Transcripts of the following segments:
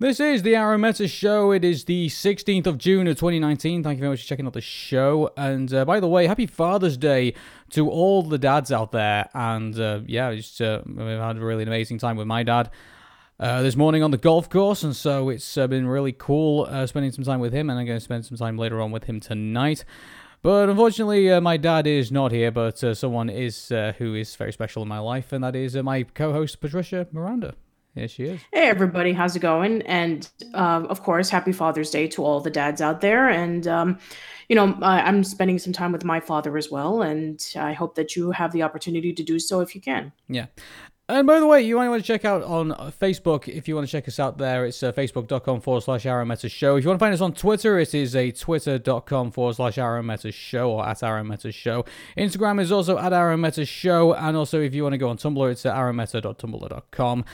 This is the Arun Meta Show. It is the 16th of June of 2019. Thank you very much for checking out the show. And uh, by the way, happy Father's Day to all the dads out there. And uh, yeah, just, uh, I've had a really amazing time with my dad. Uh, this morning on the golf course, and so it's uh, been really cool uh, spending some time with him, and I'm going to spend some time later on with him tonight. But unfortunately, uh, my dad is not here, but uh, someone is uh, who is very special in my life, and that is my co-host Patricia Miranda. Here she is. Hey, everybody, how's it going? And um, of course, happy Father's Day to all the dads out there. And, um, you know, I, I'm spending some time with my father as well. And I hope that you have the opportunity to do so if you can. Yeah. And by the way, you might want to check out on Facebook if you want to check us out there. It's uh, facebook.com forward slash Arun Meta Show. If you want to find us on Twitter, it is a twitter.com forward slash Arun Meta Show or at Arun Meta Show. Instagram is also at Arun Meta Show. And also, if you want to go on Tumblr, it's at arunmeta.tumblr.com.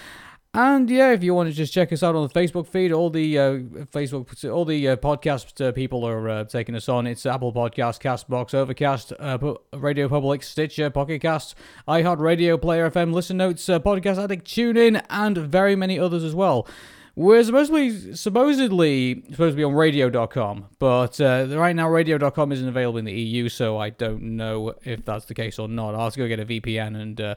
And yeah, if you want to just check us out on the Facebook feed, all the uh, Facebook, all the uh, podcast uh, people are uh, taking us on. It's Apple Podcast, Castbox, Overcast, uh, Radio Public, Stitcher, Pocket Cast, iHeartRadio, Player FM, Listen Notes, uh, Podcast Addict, TuneIn, and very many others as well. We're supposedly supposedly supposed to be on radio.com, but uh, right now radio.com isn't available in the EU, so I don't know if that's the case or not. I'll have to go get a VPN and uh,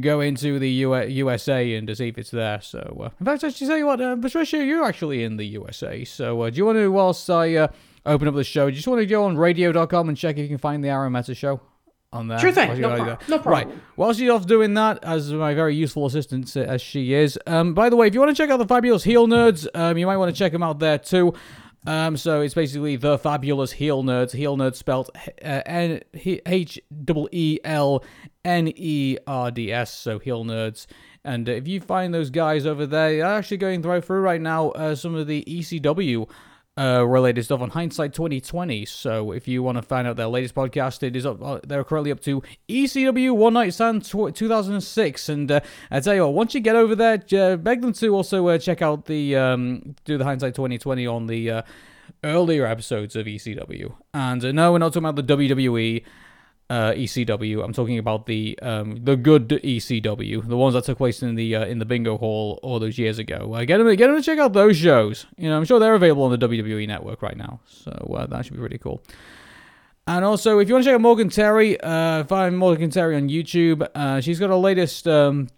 go into the U- USA and to see if it's there. So, uh, in fact, actually, tell you what, uh, Patricia, you're actually in the USA. So, uh, do you want to, whilst I uh, open up the show, do you just want to go on radio.com and check if you can find the Arun Meta show? On there. Sure thing. No, pro- no, problem. Right. While she's off doing that, as my very useful assistant uh, as she is. Um, by the way, if you want to check out the fabulous heel nerds, um, you might want to check them out there too. Um, so it's basically the fabulous heel nerds. Heel nerds spelled uh, N H E L N E R D S. So heel nerds. And uh, if you find those guys over there, they're actually going through right now uh, some of the ECW uh, related stuff on Hindsight 2020. So if you want to find out their latest podcast, it is up. Uh, they're currently up to ECW One Night Stand 2006. And uh, I tell you what, once you get over there, uh, beg them to also uh, check out the um, do the Hindsight 2020 on the uh, earlier episodes of ECW. And no, we're not talking about the WWE uh, ECW. I'm talking about the um, the good ECW, the ones that took place in the uh, in the bingo hall all those years ago. Uh, get them, get them to check out those shows. You know, I'm sure they're available on the WWE network right now, so uh, that should be pretty cool. And also, if you want to check out Morgan Terry, uh, find Morgan Terry on YouTube. Uh, she's got a latest um,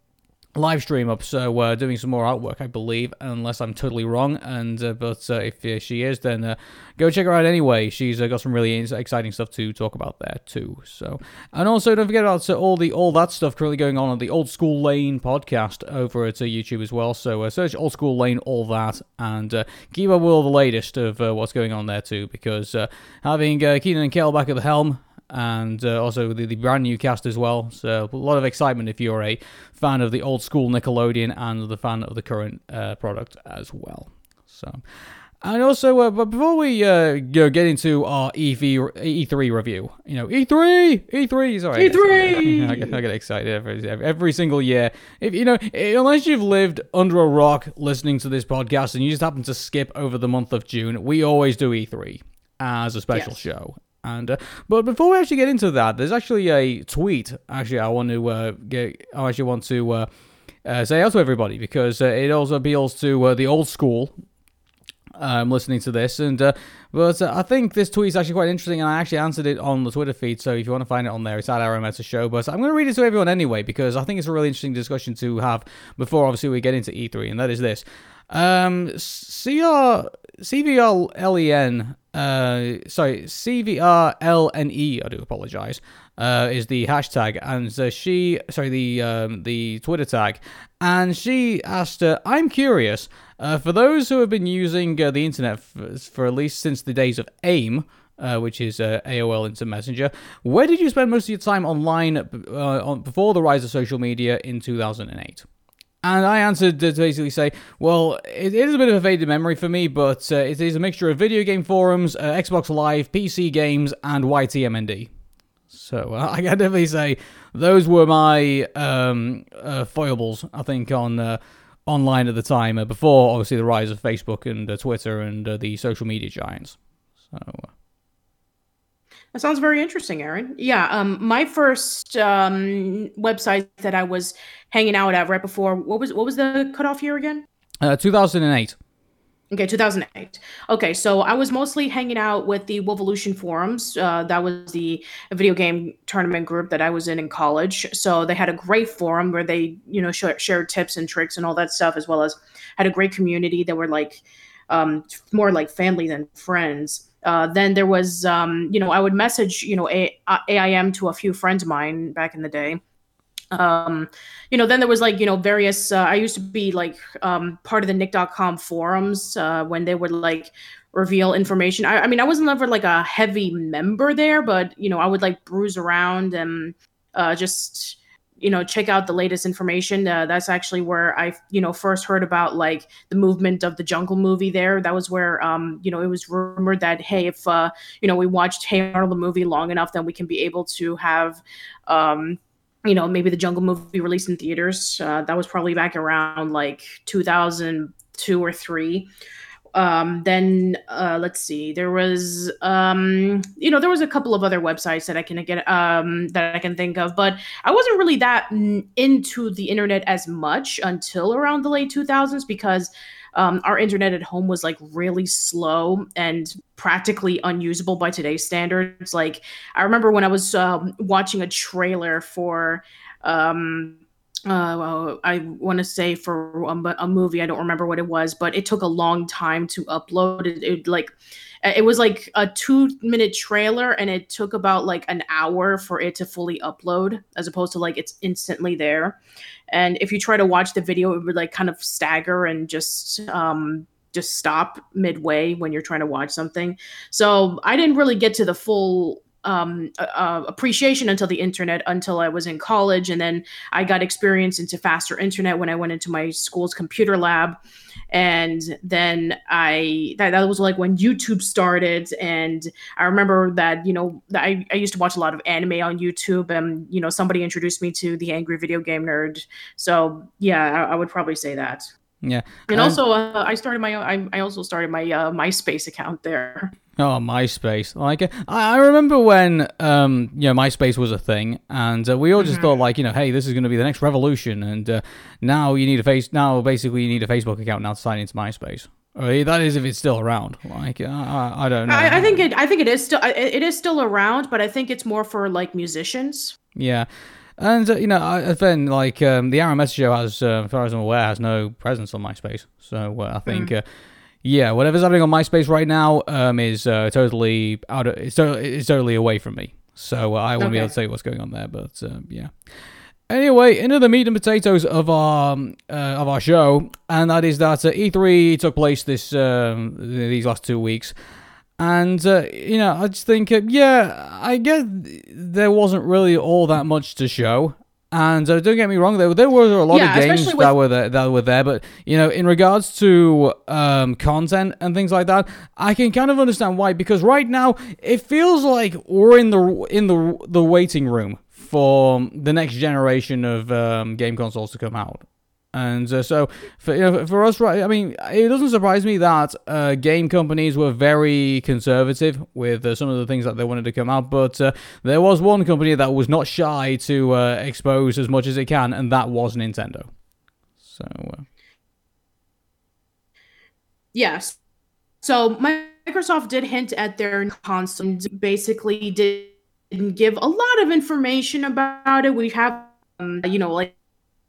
live stream up, so uh, doing some more artwork, I believe, unless I'm totally wrong. And uh, but uh, if uh, she is, then uh, go check her out anyway. She's uh, got some really exciting stuff to talk about there too. So, and also don't forget about all the all that stuff currently going on on the Old School Lane podcast over at YouTube as well. So search Old School Lane, all that, and keep up with all the latest of what's going on there too. Because having Keenan and Kel back at the helm and uh, also the, the, brand new cast as well. So a lot of excitement if you're a fan of the old school Nickelodeon and the fan of the current uh, product as well. So. And also, uh, but before we uh, go get into our E3, E3 review, you know, E3, E3, sorry, E3, I get, I get excited every, every single year. If you know, unless you've lived under a rock listening to this podcast and you just happen to skip over the month of June, we always do E3 as a special yes. show. And uh, but before we actually get into that, there's actually a tweet. Actually, I want to uh, get. I actually want to uh, uh say out to everybody because uh, it also appeals to uh, the old school. Um, listening to this, and but I think this tweet is actually quite interesting, and I actually answered it on the Twitter feed. So if you want to find it on there, it's at Arun Meta Show. But I'm going to read it to everyone anyway because I think it's a really interesting discussion to have before obviously we get into E3, and that is this: um, CR uh, sorry, CVRLNE, I do apologize, uh, is the hashtag, and she, sorry, the um, the Twitter tag, and she asked, uh, I'm curious, uh, for those who have been using uh, the internet for, for, at least since the days of AIM, uh, which is uh, AOL Instant Messenger. Where did you spend most of your time online uh, on, before the rise of social media in 2008? And I answered to basically say, well, it is a bit of a faded memory for me, but uh, it is a mixture of video game forums, uh, Xbox Live, PC games, and YTMND. So uh, I can definitely say those were my um, uh, foibles, I think, on uh, online at the time, uh, before obviously the rise of Facebook and Twitter and the social media giants. So. That sounds very interesting, Arun. Yeah, um, my first um, website that I was hanging out at right before what was what was the cutoff year again? Uh, 2008. Okay, 2008. Okay, so I was mostly hanging out with the Wolvolution forums. Uh, that was the video game tournament group that I was in in college. So they had a great forum where they, you know, sh- shared tips and tricks and all that stuff, as well as had a great community that were like um, more like family than friends. Uh, then there was, um, you know, I would message, you know, a- AIM to a few friends of mine back in the day. Um you know then there was like you know various uh, i used to be like um part of the nick.com forums uh when they would like reveal information. I, I mean i wasn't ever like a heavy member there but you know i would like bruise around and uh just you know check out the latest information uh, that's actually where i you know first heard about like the movement of the jungle movie there that was where um you know it was rumored that hey if uh you know we watched hey Arnold the movie long enough then we can be able to have um you know, maybe the Jungle movie released in theaters. Uh, that was probably back around like 2002 or three. Um, then uh, let's see, there was, um, you know, there was a couple of other websites that I can get um, that I can think of, but I wasn't really that into the internet as much until around the late 2000s because um, our internet at home was like really slow and practically unusable by today's standards. Like I remember when I was um, watching a trailer for um, uh, I want to say for a, a, movie. I don't remember what it was, but it took a long time to upload. It, it like it was like a two minute trailer, and it took about like an hour for it to fully upload, as opposed to like it's instantly there. And if you try to watch the video, it would like kind of stagger and just um, just stop midway when you're trying to watch something. So I didn't really get to the full um, uh, appreciation until the internet until I was in college, and then I got experience into faster internet when I went into my school's computer lab, and then I that, that was like when YouTube started, and I remember that you know I, I used to watch a lot of anime on YouTube, and you know somebody introduced me to the Angry Video Game Nerd, so yeah, I, I would probably say that. Yeah, and um, also uh, I started my I, I also started my uh, MySpace account there. Oh, MySpace! Like I, I remember when um, you know MySpace was a thing, and uh, we all just mm-hmm. thought like you know, hey, this is going to be the next revolution, and uh, now you need a face. Now basically you need a Facebook account now to sign into MySpace. Or that is if it's still around. Like I, I don't know. I, I think it. I think it is still. It is still around, but I think it's more for like musicians. Yeah. And uh, you know, then like um, the Arun Message Show has, uh, as far as I'm aware, has no presence on MySpace. So uh, I think mm. Yeah, whatever's happening on MySpace right now um, is uh, totally out of it's, it's totally away from me. So uh, I won't okay. be able to say what's going on there, but uh, yeah. Anyway, into the meat and potatoes of our um, uh, of our show, and that is that uh, E3 took place this um, these last two weeks, and uh, you know I just think yeah I guess there wasn't really all that much to show. And uh, don't get me wrong, there, there were a lot yeah, of games with- that were there, that were there, but you know, in regards to um, content and things like that, I can kind of understand why. Because right now, it feels like we're in the in the the waiting room for the next generation of um, game consoles to come out. And uh, so, for, you know, for us, right? I mean, it doesn't surprise me that uh, game companies were very conservative with uh, some of the things that they wanted to come out. But uh, there was one company that was not shy to uh, expose as much as it can, and that was Nintendo. So, uh, yes. So Microsoft did hint at their console, basically didn't give a lot of information about it. We have, um, you know, like,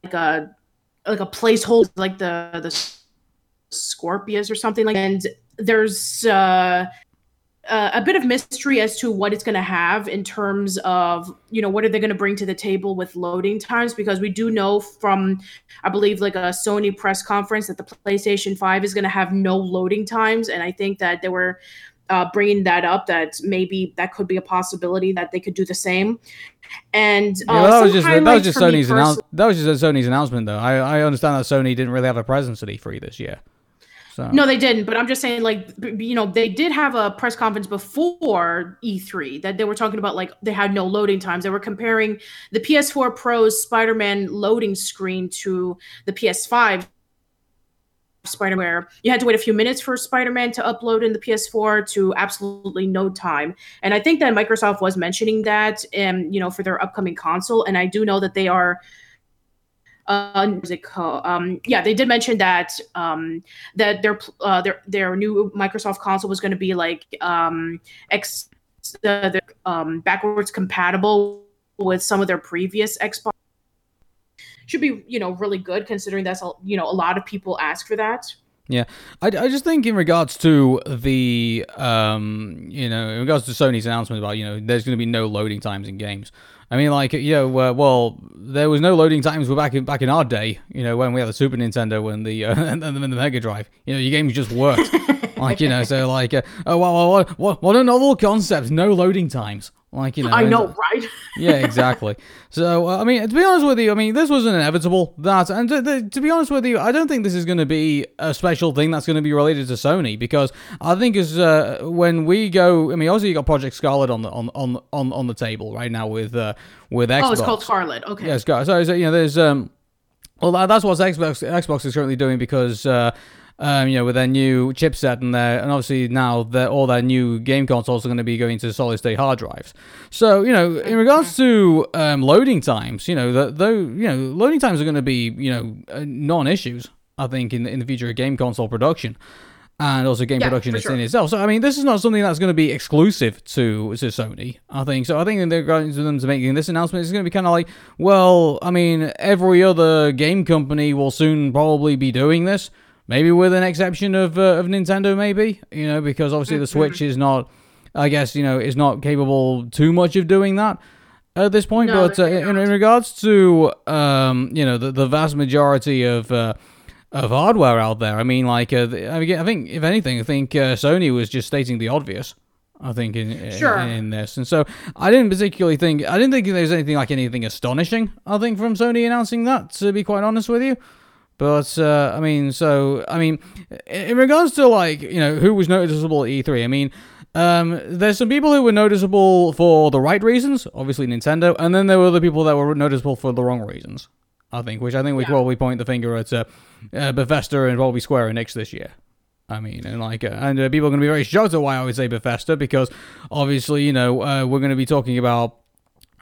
like a like a placeholder like the the Scorpius or something like and there's uh, uh, a bit of mystery as to what it's going to have in terms of you know what are they going to bring to the table with loading times because we do know from i believe like a sony press conference that the playstation 5 is going to have no loading times and i think that they were uh, bringing that up that maybe that could be a possibility that they could do the same and uh, yeah, that was just that was just Sony's announcement. That was just Sony's announcement, though. I I understand that Sony didn't really have a presence at E3 this year. So. No, they didn't. But I'm just saying, like, you know, they did have a press conference before E3 that they were talking about, like, they had no loading times. They were comparing the PS4 Pro's Spider Man loading screen to the PS5 Spider Man, you had to wait a few minutes for Spider Man to upload in the PS4 to absolutely no time. And I think that Microsoft was mentioning that, um, you know, for their upcoming console. And I do know that they are uh? Um, yeah, they did mention that um, that their uh, their their new Microsoft console was going to be like um, uh, the, um, backwards compatible with some of their previous Xbox. Should be you know really good considering that's a, you know a lot of people ask for that. Yeah, I, I just think in regards to the um you know in regards to Sony's announcement about you know there's going to be no loading times in games. I mean, like you know, uh, well, there was no loading times back in back in our day. You know, when we had the Super Nintendo and the uh, and the Mega Drive. You know, your games just worked. like you know, so like, uh, oh, well, what, what, what a novel concept! No loading times. Like you know, I know, right? yeah, exactly. So uh, I mean, to be honest with you, I mean, this was not inevitable. That and to, to, to be honest with you, I don't think this is going to be a special thing that's going to be related to Sony because I think is uh, when we go. I mean, also you got Project Scarlett on the on on on, on the table right now with uh, with Xbox. Oh, it's called Scarlett. Okay. Yeah, Scarlett. So, so you know, there's um, well, that's what Xbox Xbox is currently doing because. Uh, um, you know, with their new chipset and their, and obviously now their, all their new game consoles are going to be going to solid state hard drives. So, you know, in regards to um, loading times, you know, though, you know, loading times are going to be, you know, uh, non-issues. I think in in the future of game console production and also game Yeah, production for in itself. So I mean, this is not something that's going to be exclusive to to Sony. I think so. I think they're going to them to making this announcement. It's going to be kind of like, well, I mean, every other game company will soon probably be doing this. Maybe with an exception of uh, of Nintendo, maybe you know, because obviously the Switch is not, I guess you know, is not capable too much of doing that at this point. No, but uh, in, in regards to um, you know, the, the vast majority of uh, of hardware out there, I mean, like, uh, the- I, mean, I think if anything, I think uh, Sony was just stating the obvious. I think in, in- Sure. in this, and so I didn't particularly think I didn't think there was anything like anything astonishing. I think from Sony announcing that, to be quite honest with you. But uh, I mean, so I mean, in regards to like you know who was noticeable at E3, I mean, um, there's some people who were noticeable for the right reasons, obviously Nintendo, and then there were other people that were noticeable for the wrong reasons. I think, which I think we Yeah. probably point the finger at uh, uh, Bethesda and probably Square Enix this year. I mean, and like, uh, and uh, people are going to be very shocked at why I would say Bethesda because obviously, you know, uh, we're going to be talking about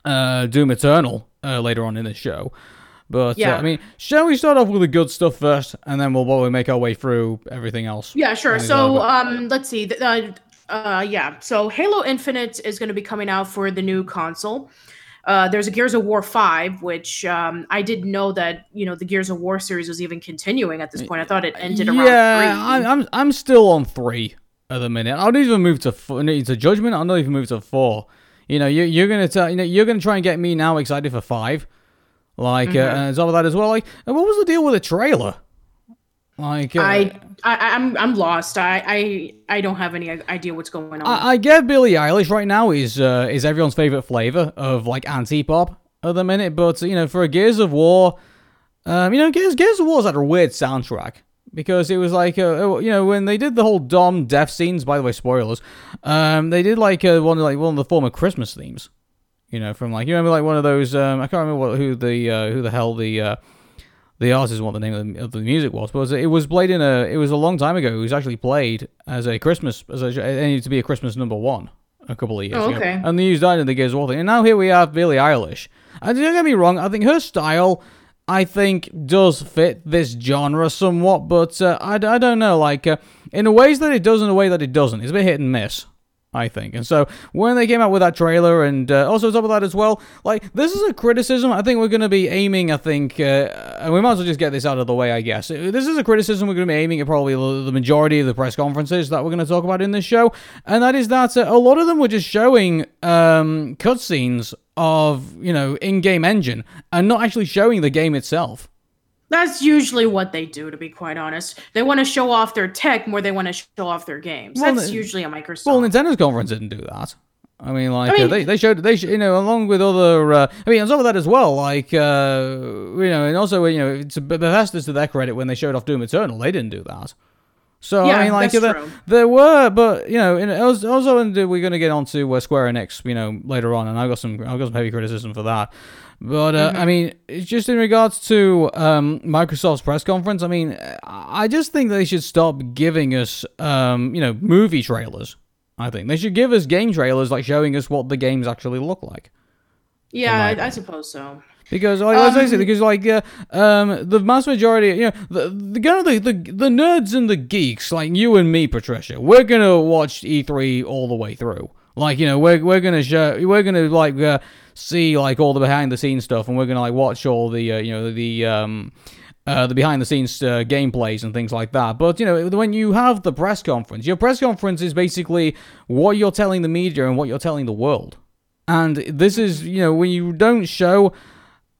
uh, Doom Eternal uh, later on in this show. But uh, Yeah. I mean, shall we start off with the good stuff first, and then we'll probably make our way through everything else? Yeah, sure. So, um, let's see. Uh, uh, yeah. So, Halo Infinite is going to be coming out for the new console. Uh, there's a Gears of War 5, which um, I didn't know that you know the Gears of War series was even continuing at this point. I thought it ended around yeah, three. I'm, I'm I'm still on three at the minute. I don't even move to four, to Judgment. I don't even move to four. You know, you, you're gonna tell you know you're gonna try and get me now excited for five, like uh, Mm-hmm. and some of that as well. Like, what was the deal with the trailer? Like, uh, I, I I'm I'm lost. I I I don't have any idea what's going on. I, I get Billie Eilish right now is uh, is everyone's favorite flavor of like anti pop at the minute, but you know for a Gears of War, um, you know Gears Gears of War's had a weird soundtrack because it was like uh, you know when they did the whole Dom death scenes. By the way, spoilers. Um, they did like uh, one like one of the former Christmas themes. You know, from like you remember like one of those. Um, I can't remember what, who the uh, who the hell the uh, the artist is what the name of the, of the music was, but it was played in a. It was a long time ago. It was actually played as a Christmas as a, it needed to be a Christmas number one a couple of years Oh, ago, and they used that in the Gears of War thing. And now here we have Billie Eilish. And don't get me wrong, I think her style. I think does fit this genre somewhat, but uh, I, I don't know, like uh, in a ways that it does, in a way that it doesn't. It's a bit hit and miss. I think. And so when they came out with that trailer, and uh, also on top of that as well, like this is a criticism. I think we're going to be aiming. I think, uh, and we might as well just get this out of the way. I guess this is a criticism we're going to be aiming at probably the the majority of the press conferences that we're going to talk about in this show, and that is that uh, a lot of them were just showing um, cutscenes of you know in-game engine and not actually showing the game itself. That's usually what they do, to be quite honest. They want to show off their tech more than they want to show off their games. Well, That's the- usually a Microsoft. Well, Nintendo's conference didn't do that. I mean, like I mean- uh, they they showed they sh- you know along with other. Uh, I mean, on top of that as well, like uh, you know, and also you know, it's Bethesda's to their credit when they showed off Doom Eternal, they didn't do that. So Yeah, I mean, like there, true. there were, but you know, and also, also and we're going to get onto uh, Square Enix, you know, later on, and I got some I got some heavy criticism for that. But uh, Mm-hmm. I mean, just in regards to um, Microsoft's press conference. I mean, I just think they should stop giving us, um, you know, movie trailers. I think they should give us game trailers, like showing us what the games actually look like. yeah, I, I suppose so. Because like, um, say, because like uh, um, the vast majority, you know, the the kind of the, the the nerds and the geeks like you and me, Patricia, we're gonna watch E3 all the way through. Like you know, we're we're gonna show, we're gonna like uh, see like all the behind the scenes stuff, and we're gonna like watch all the uh, you know the um. Uh, the behind the scenes uh, gameplays and things like that. But you know, when you have the press conference, your press conference is basically what you're telling the media and what you're telling the world. And this is, you know, when you don't show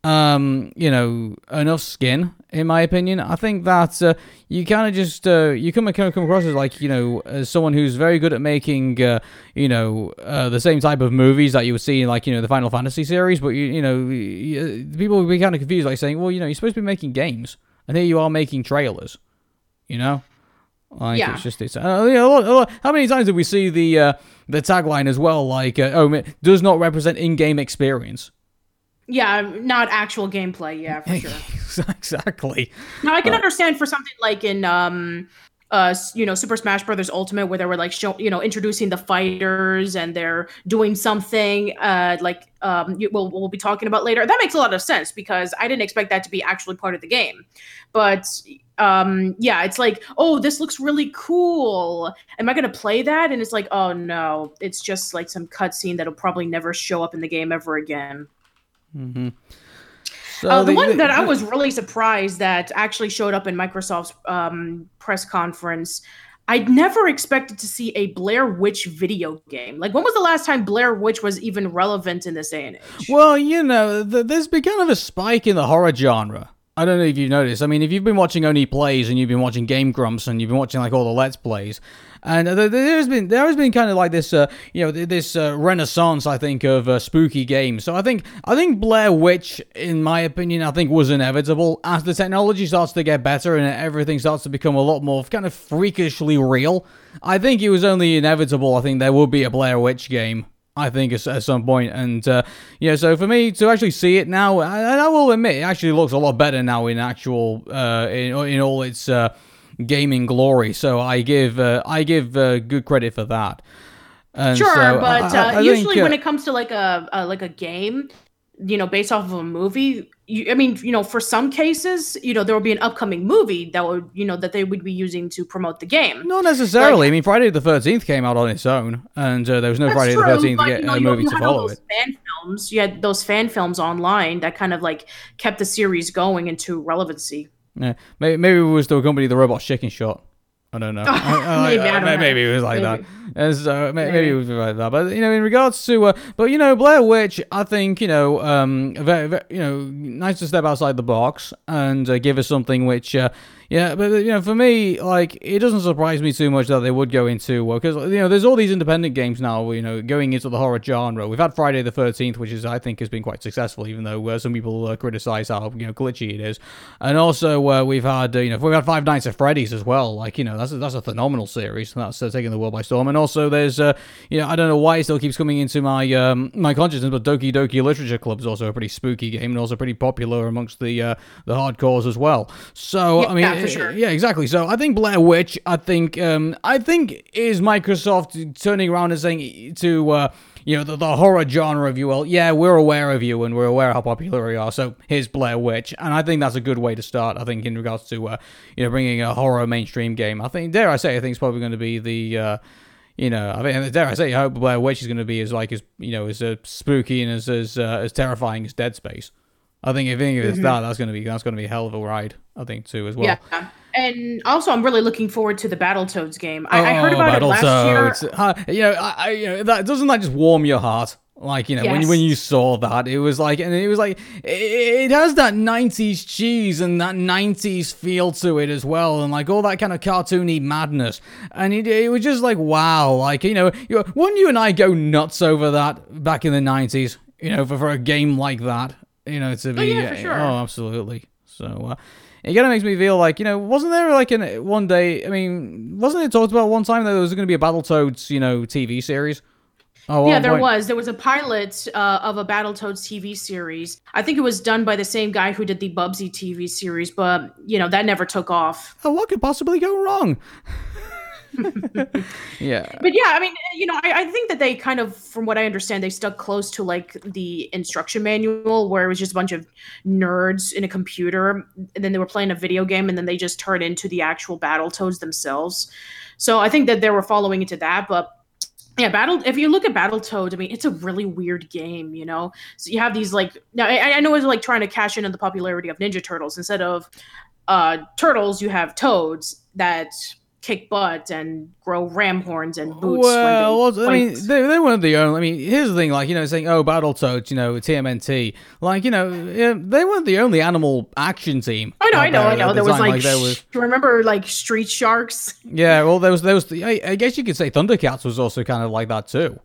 um, you know, enough skin, in my opinion. I think that uh, you kind of just uh, you come come across as like you know as someone who's very good at making uh, you know uh, the same type of movies that you would see in like you know the Final Fantasy series, but you you know you, people would be kind of confused, like saying, well, you know, you're supposed to be making games, and here you are making trailers, you know. Like yeah. it's just it's uh, you know, a lot, a lot, how many times did we see the uh, the tagline as well like uh, oh does not represent in-game experience yeah, not actual gameplay. Yeah, for sure. exactly. Now I can uh, understand for something like in um uh you know Super Smash Brothers Ultimate where they were like show you know introducing the fighters and they're doing something uh like um you, we'll we'll be talking about later. That makes a lot of sense because I didn't expect that to be actually part of the game. But um yeah, it's like, "Oh, this looks really cool. Am I going to play that?" And it's like, "Oh no, it's just like some cutscene that'll probably never show up in the game ever again." Mm-hmm. So uh, the, the, one that I was really surprised that actually showed up in Microsoft's um, press conference. I'd never expected to see a Blair Witch video game. Like, when was the last time Blair Witch was even relevant in this day and age? Well, you know, the, there's been kind of a spike in the horror genre. I don't know if you've noticed. I mean, if you've been watching only plays and you've been watching Game Grumps and you've been watching like all the Let's Plays, and there's been there has been kind of like this, uh, you know, this uh, renaissance, I think, of uh, spooky games. So I think I think Blair Witch, in my opinion, I think was inevitable as the technology starts to get better and everything starts to become a lot more kind of freakishly real. I think it was only inevitable. I think there would be a Blair Witch game. I think at, at some point, and uh, yeah. So for me to actually see it now, and I will admit, it actually looks a lot better now in actual uh, in in all its uh, gaming glory. So I give uh, I give uh, good credit for that. And sure, so but I, I uh, usually think, when it comes to like a, a like a game, you know, based off of a movie, you, I mean, you know, for some cases, you know, there will be an upcoming movie that would, you know, that they would be using to promote the game. Not necessarily. Like, I mean, Friday the Thirteenth came out on its own, and uh, there was no Friday true, the Thirteenth you know, movie to follow it. Fan films, you had those fan films online that kind of like kept the series going into relevancy. Yeah, maybe, maybe it was the company the Robot Chicken Shot. I don't know. maybe, I, I, maybe it was like maybe. that. And so maybe, maybe, it was like that. But you know, in regards to, uh, but you know, Blair Witch, I think you know, um, very, very, you know, nice to step outside the box and uh, give us something which uh, yeah, but you know, for me, like it doesn't surprise me too much that they would go into because uh, you know, there's all these independent games now. You know, going into the horror genre. We've had Friday the Thirteenth, which is I think has been quite successful, even though uh, some people uh, criticize how you know glitchy it is. And also, uh, we've had uh, you know, we've had Five Nights at Freddy's as well. Like you know, that's a, that's a phenomenal series. That's uh, taking the world by storm. And also, there's you know, I don't know why it still keeps coming into my um, my consciousness, but Doki Doki Literature Club is also a pretty spooky game and also pretty popular amongst the the hardcores as well. So yeah, I mean, yeah, sure. yeah, exactly exactly. So I think Blair Witch. I think um, I think is Microsoft turning around and saying to uh, you know the, the horror genre of you. Well, yeah, we're aware of you and we're aware how popular you are. So here's Blair Witch, and I think that's a good way to start. I think in regards to uh, you know bringing a horror mainstream game. I think dare I say I think it's probably going to be the. Uh, you know, I mean, dare I say, I hope Blair Witch is going to be as like as you know as uh, spooky and as as uh, as terrifying as Dead Space. I think if, if it's mm-hmm. that, that's going to be that's going to be a hell of a ride. I think too as well. Yeah. And also, I'm really looking forward to the Battletoads game. I, oh, I heard about it last year. Uh, you know, I, I, you know, that doesn't that just warm your heart? Like you know, yes. when when you saw that, it was like, and it was like, it, it, has that '90s cheese and that '90s feel to it as well, and like all that kind of cartoony madness. And it, it was just like, wow, like you know, you, wouldn't you and I go nuts over that back in the '90s? You know, for, for a game like that, you know, to oh, be, oh, yeah, sure. oh absolutely. So. Uh, it kind of makes me feel like you know, wasn't there like in one day? I mean, wasn't it talked about one time that there was going to be a Battletoads, you know, TV series? Oh, yeah, there point. was. There was a pilot uh, of a Battletoads TV series. I think it was done by the same guy who did the Bubsy TV series, but you know that never took off. Oh, what could possibly go wrong? yeah. But yeah, I mean, you know, I, I think that they kind of, from what I understand, they stuck close to like the instruction manual where it was just a bunch of nerds in a computer, and then they were playing a video game, and then they just turned into the actual Battletoads themselves. So I think that they were following into that, but yeah battle if you look at battletoads i mean it's a really weird game you know so you have these like now i, I know it's like trying to cash in on the popularity of ninja turtles instead of uh turtles you have toads that kick butt and grow ram horns and boots well, I mean, they, they weren't the only. I mean, here's the thing: like you know, saying oh, Battletoads, you know, TMNT, like you know, they weren't the only animal action team. I know, I know, I know. There was like, like there was. Do you remember like Street Sharks? Yeah, well, there was there was. The, I, I guess you could say Thundercats was also kind of like that too.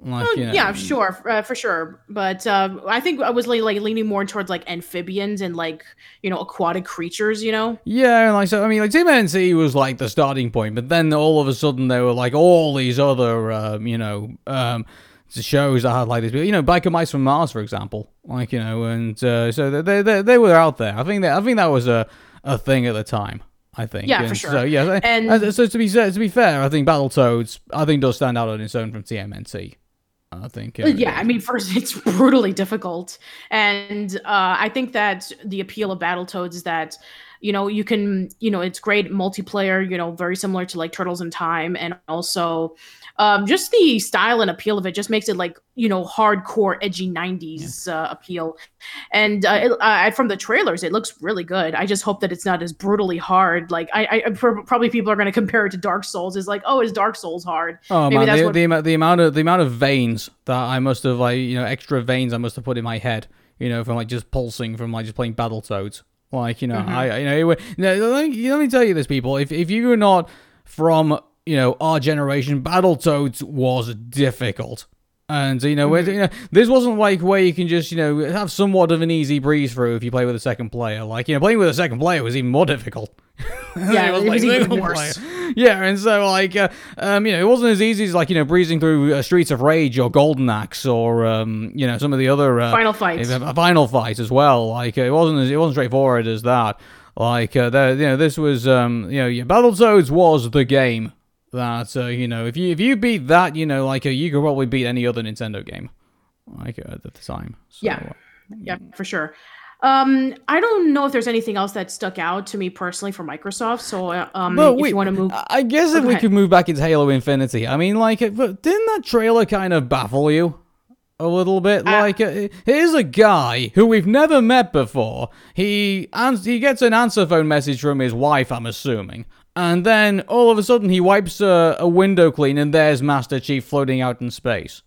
Like, you know. Yeah, sure, uh, for sure. But uh, I think I was like, like leaning more towards like amphibians and like you know aquatic creatures. You know. Yeah, like so. I mean, like TMNT was like the starting point, but then all of a sudden there were like all these other, um, you know, um, shows that had like this. You know, Biker Mice from Mars, for example. Like you know, and uh, so they, they they were out there. I think that I think that was a a thing at the time. I think. Yeah, and for sure. So yeah, and, and so to be to be fair, I think Battletoads I think does stand out on its own from TMNT. I think. Yeah, I mean, first, it's brutally difficult, and uh, I think that the appeal of Battletoads is that you know you can you know it's great multiplayer you know very similar to like turtles in time and also um, just the style and appeal of it just makes it like you know hardcore edgy 90s yeah. uh, appeal. And uh, it, uh, from the trailers it looks really good. I just hope that it's not as brutally hard. Like i, I probably people are going to compare it to dark souls. Is like oh is dark souls hard? Oh Maybe man the, what- the, the amount of the amount of veins that i must have like you know extra veins i must have put in my head you know from like just pulsing from like just playing battletoads like you know mm-hmm. i you know, let, me, let me tell you this people. If, if you're not from you know, our generation, Battletoads was difficult. And you know, mm-hmm. you know, this wasn't like where you can just you know have somewhat of an easy breeze through if you play with a second player. Like you know, playing with a second player was even more difficult. Yeah, it was, it was like, even worse. Player. Yeah, and so like, uh, um, you know, it wasn't as easy as like you know breezing through uh, Streets of Rage or Golden Axe or um, you know some of the other uh, Final Fights, uh, Final Fight as well. Like it wasn't as, it wasn't straightforward as that. Like uh, the, you know, this was um, you know, yeah, Battletoads was the game that uh, you know if you if you beat that you know like uh, you could probably beat any other Nintendo game like uh, at the time. So, yeah, uh, yeah, for sure. Um, I don't know if there's anything else that stuck out to me personally for Microsoft. So, uh, um, but if wait, you want to move, I guess if we could move back into Halo Infinity, I mean, like, but didn't that trailer kind of baffle you? a little bit. Uh, like, uh, here's a guy who we've never met before. He ans- he gets an answer phone message from his wife, I'm assuming, and then all of a sudden he wipes a, a window clean and there's Master Chief floating out in space.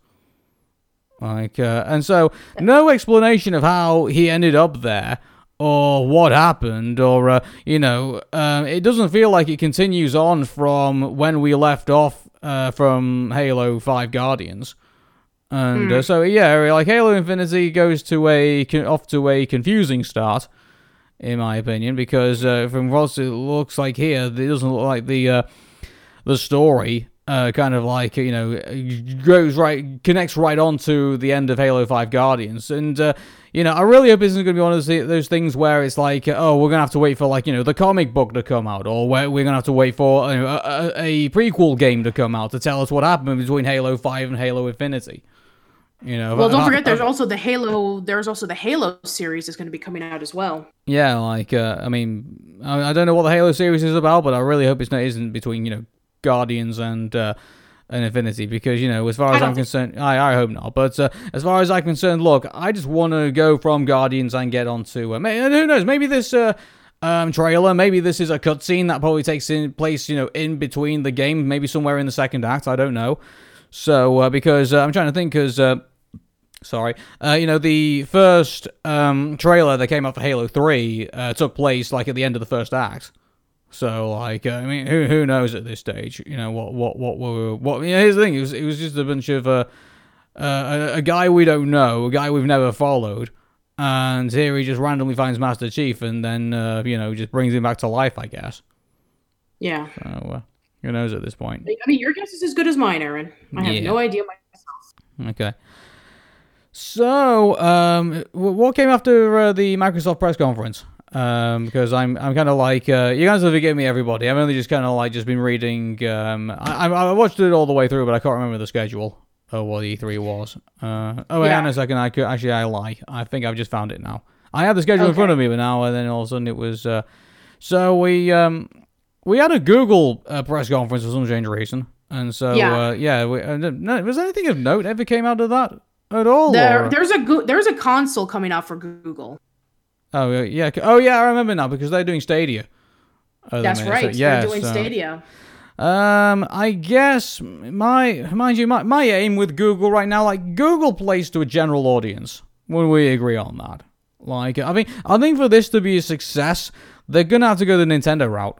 Like, uh, and so no explanation of how he ended up there or what happened, or uh, you know, uh, it doesn't feel like it continues on from when we left off uh, from Halo Five Guardians. And mm. so yeah, like Halo Infinity goes to a off to a confusing start in my opinion, because uh, from what it looks like here, it doesn't look like the uh, the story uh, kind of like you know goes right connects right on to the end of Halo Five Guardians, and uh, you know I really hope this isn't going to be one of those, things where it's like oh we're gonna have to wait for like you know the comic book to come out, or we're, we're gonna have to wait for you know, a, a prequel game to come out to tell us what happened between Halo Five and Halo Infinity. You know, well, don't forget, there's also the Halo. There's also the Halo series that's going to be coming out as well. Yeah, like uh, I mean, I, I, don't know what the Halo series is about, but I really hope it's not isn't between you know Guardians and uh, and Infinity because you know, as far as I'm concerned, I I hope not. But uh, as far as I'm concerned, look, I just want to go from Guardians and get onto uh, who knows, maybe this. Uh, um, trailer. Maybe this is a cutscene that probably takes in place, you know, in between the game, maybe somewhere in the second act. I don't know. So uh, because uh, I'm trying to think, because uh, sorry. Uh, you know, the first um, trailer that came out for Halo 3 uh, took place like at the end of the first act. So, like, uh, I mean, who who knows at this stage? You know what what what were what? You know, here's the thing: it was it was just a bunch of uh, uh, a, a guy we don't know, a guy we've never followed, and here he just randomly finds Master Chief, and then uh, you know just brings him back to life, I guess. Yeah. So, uh, who knows at this point? I mean, your guess is as good as mine, Arun. I have yeah. no idea myself. Okay. So, um, what came after uh, the Microsoft press conference? Um, because I'm I'm kind of like uh, you guys have forgive me, everybody. I've only just kind of like just been reading. Um, I, I watched it all the way through, but I can't remember the schedule of what E3 was. Uh, oh wait, Yeah. hang on a second. I could actually I lie. I think I've just found it now. I had the schedule in front of me, but now and then all of a sudden it was. Uh, so we um we had a Google uh, press conference for some strange reason, and so Yeah. uh, yeah. We, uh, no, was anything of note ever came out of that at all? There, there's a Goo- there's a console coming out for Google. Oh yeah. Oh yeah, I remember now because they're doing Stadia. Oh, That's they- so- right. yeah, They're doing so- Stadia. Um, I guess my mind you, my, my aim with Google right now, like Google plays to a general audience. When we agree on that, like I mean, I think for this to be a success, they're gonna have to go the Nintendo route.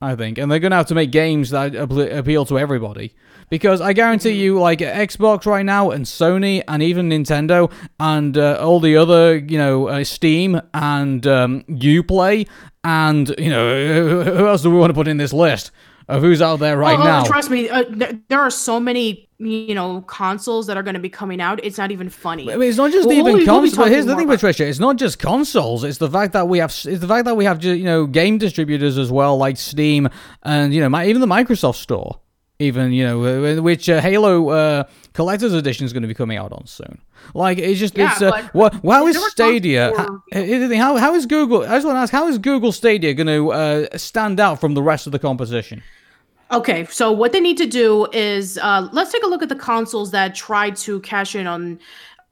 I think, and they're gonna have to make games that appeal to everybody. Because I guarantee you, like Xbox right now, and Sony, and even Nintendo, and uh, all the other, you know, uh, Steam and um, UPlay, and you know, who else do we want to put in this list of who's out there right Oh, oh, now? trust me, uh, th- there are so many you know consoles that are going to be coming out. It's not even funny. I mean, it's not just We'll- even we'll we'll consoles. But here's the thing, more Patricia. It's not just consoles. It's the fact that we have. It's the fact that we have, you know, game distributors as well, like Steam and you know, even the Microsoft Store. Even you know, uh, which uh, Halo uh, Collector's Edition is going to be coming out on soon. Like it's just Yeah, it's uh, what how is is there a Stadia? How, here's the thing, how how is Google? I just want to ask, how is Google Stadia going to uh, stand out from the rest of the competition? Okay, so what they need to do is uh, let's take a look at the consoles that try to cash in on,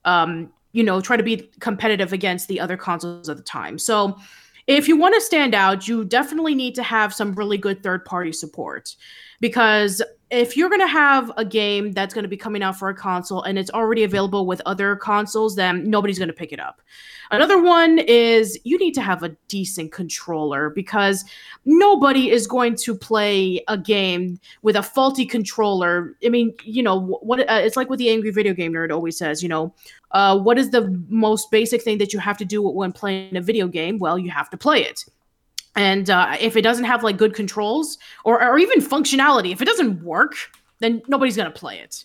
um, you know, try to be competitive against the other consoles at the time. So, if you want to stand out, you definitely need to have some really good third party support because if you're going to have a game that's going to be coming out for a console and it's already available with other consoles, then nobody's going to pick it up. Another one is you need to have a decent controller because nobody is going to play a game with a faulty controller. I mean, you know, what uh, it's like what the angry video game nerd always says, you know, uh, what is the most basic thing that you have to do when playing a video game? Well, you have to play it. And uh, if it doesn't have like good controls or, or even functionality, if it doesn't work, then nobody's gonna play it.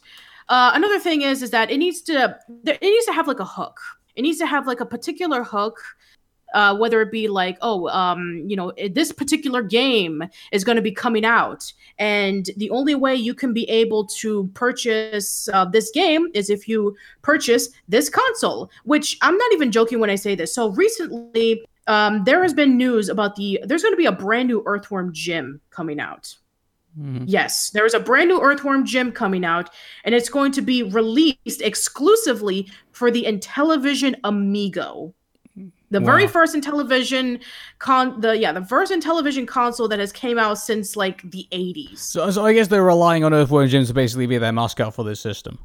Uh, another thing is is that it needs to it needs to have like a hook. It needs to have like a particular hook uh, whether it be like, oh, um, you know, this particular game is going to be coming out, and the only way you can be able to purchase uh, this game is if you purchase this console. Which I'm not even joking when I say this. So recently, um, there has been news about the there's going to be a brand new Earthworm Jim coming out. Yes, there is a brand new Earthworm Jim coming out, and it's going to be released exclusively for the Intellivision Amico. The very first Intellivision con the yeah, the first Intellivision console that has came out since like the 80s. So, so I guess they're relying on Earthworm Jim to basically be their mascot for this system.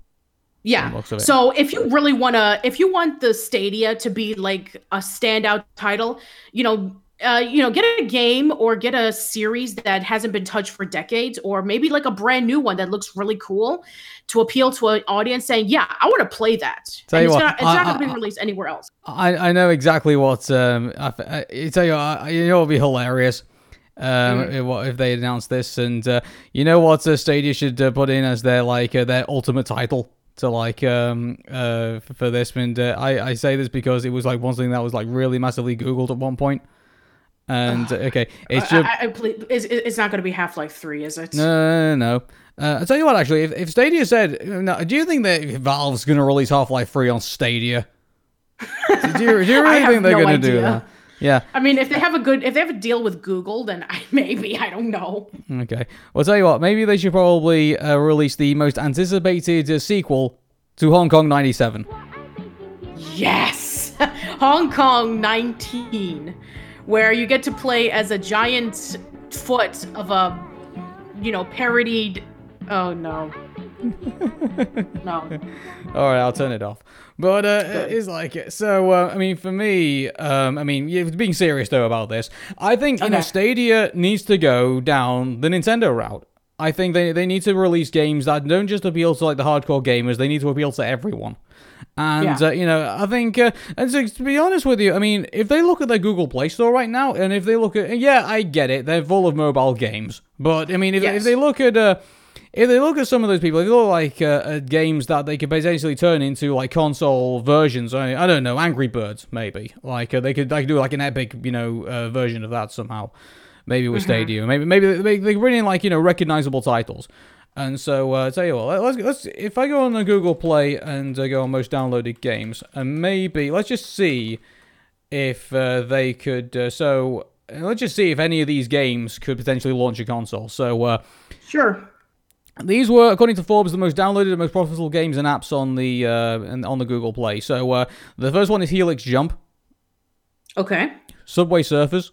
Yeah. looks of it. So if you really want to, if you want the Stadia to be like a standout title, you know, uh, you know, get a game or get a series that hasn't been touched for decades, or maybe like a brand new one that looks really cool to appeal to an audience saying, "Yeah, I want to play that." Tell and you it's what, not, it's I- not going to be released anywhere else. I, I know exactly what um I, I tell you I, you know it'll be hilarious um Mm. if, if they announce this and uh, you know what uh, Stadia should uh, put in as their like uh, their ultimate title to like um uh for this and uh, I I say this because it was like one thing that was like really massively googled at one point and uh, okay it's I, just I, I ple- it's, it's not going to be Half Life Three, is it? no, no, no. Uh, I'll tell you what, actually, if, if Stadia said, no, do you think that Valve's going to release Half Life 3 on Stadia? do, you, do you really think they're going to do that? Yeah. I mean, if they have a good, if they have a deal with Google, then I, maybe I don't know. Okay. Well, I'll tell you what, maybe they should probably uh, release the most anticipated uh, sequel to Hong Kong 97. Yes, Hong Kong 19, where you get to play as a giant foot of a, you know, parodied. Oh no. No. All right, I'll turn it off. But uh, it's like it. so. Uh, I mean, for me, um, I mean, yeah, being serious though about this, I think you know Stadia needs to go down the Nintendo route. I think they they need to release games that don't just appeal to like the hardcore gamers. They need to appeal to everyone. And Yeah. uh, you know, I think, uh, and so, to be honest with you, I mean, if they look at their Google Play Store right now, and if they look at, yeah, I get it, they're full of mobile games, but I mean, if, if they look at, uh, if they look at some of those people, they look like uh, at games that they could potentially turn into like console versions. I, I don't know, Angry Birds maybe. Like uh, they could they could do like an epic you know uh, version of that somehow. Maybe with Stadia. Maybe maybe they, they bring in like you know recognizable titles. And so, uh, tell you what, let's let's if I go on the Google Play and uh, go on most downloaded games, and maybe let's just see if uh, they could. Uh, so uh, let's just see if any of these games could potentially launch a console. So, uh, Sure. These were, according to Forbes, the most downloaded and most profitable games and apps on the uh, and on the Google Play. So, uh, the first one is Helix Jump, Okay. Subway Surfers,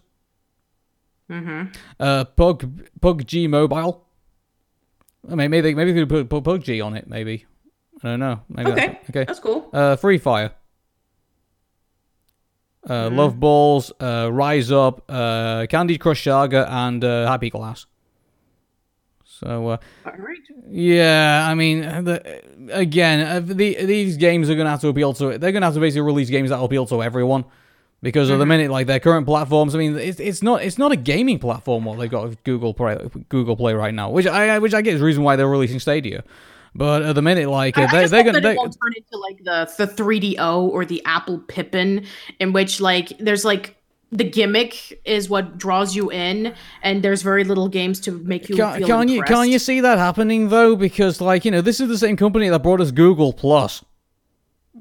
Mm-hmm. uh, Pug PUBG Mobile. I mean, maybe maybe they could put, PUBG on it. Maybe I don't know. Maybe Okay. that's- okay. That's cool. Uh, Free Fire. Uh, Love Balls, uh, Rise Up, uh, Candy Crush Saga, and uh, Happy Glass. So uh, right. yeah, I mean, the, again, uh, the, these games are gonna have to appeal to. it. They're gonna have to basically release games that appeal to everyone. Because of the minute, like their current platforms, I mean, it's, it's not it's not a gaming platform what they got with Google Play Google Play right now, which I which I get is the reason why they're releasing Stadia. But at the minute, like I, uh, they, they're gonna they, it turn into like the the 3DO or the Apple Pippin, in which like there's like the gimmick is what draws you in, and there's very little games to make you Can, feel can you can you see that happening though? Because like you know, this is the same company that brought us Google Plus.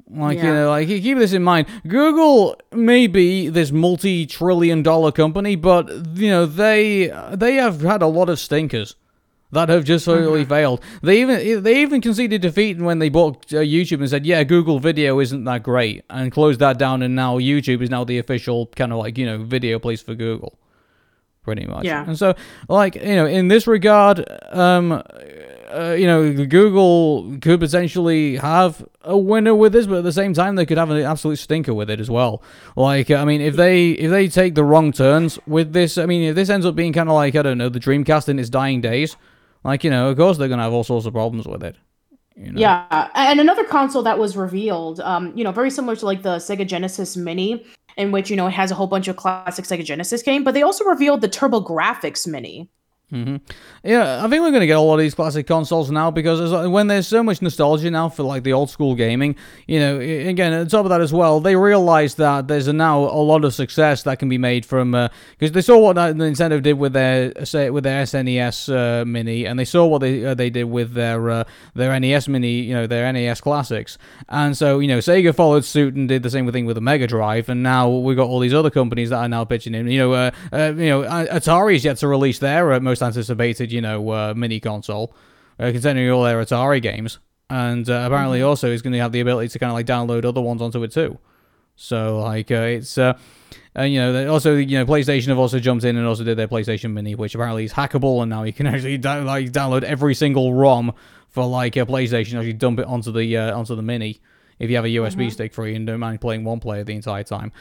Like you know, like keep this in mind. Google may be this multi-trillion-dollar company, but you know they they have had a lot of stinkers that have just totally Mm-hmm. failed. They even they even conceded defeat when they bought uh, YouTube and said, "Yeah, Google Video isn't that great," and closed that down. And now YouTube is now the official kind of like you know video place for Google, pretty much. Yeah. And so, like you know, in this regard, um, uh, you know, Google could potentially have a winner with this, but at the same time, they could have an absolute stinker with it as well. Like, I mean, if they if they take the wrong turns with this, I mean, if this ends up being kind of like I don't know, the Dreamcast in its dying days, like you know, of course they're gonna have all sorts of problems with it. You know? Yeah, and another console that was revealed, um, you know, very similar to like the Sega Genesis Mini, in which you know it has a whole bunch of classic Sega Genesis game, but they also revealed the TurboGrafx Mini. Yeah, I think we're going to get a lot of these classic consoles now because when there's so much nostalgia now for like the old school gaming, you know, again, on top of that as well, they realize that there's now a lot of success that can be made from because they saw what uh, Nintendo did with their say with their SNES uh, Mini, and they saw what they uh, they did with their uh, their NES Mini, you know, their NES classics, and so you know, Sega followed suit and did the same thing with the Mega Drive, and now we've got all these other companies that are now pitching in. You know, uh, uh, you know, uh, Atari's yet to release their uh, most anticipated, you know, uh, mini console, uh, containing all their Atari games, and uh, apparently also is going to have the ability to kind of like download other ones onto it too. So like uh, it's uh, and you know they also you know PlayStation have also jumped in and also did their PlayStation Mini, which apparently is hackable, and now you can actually down, like download every single ROM for like a PlayStation, actually dump it onto the uh, onto the Mini if you have a USB stick free and don't mind playing one player the entire time.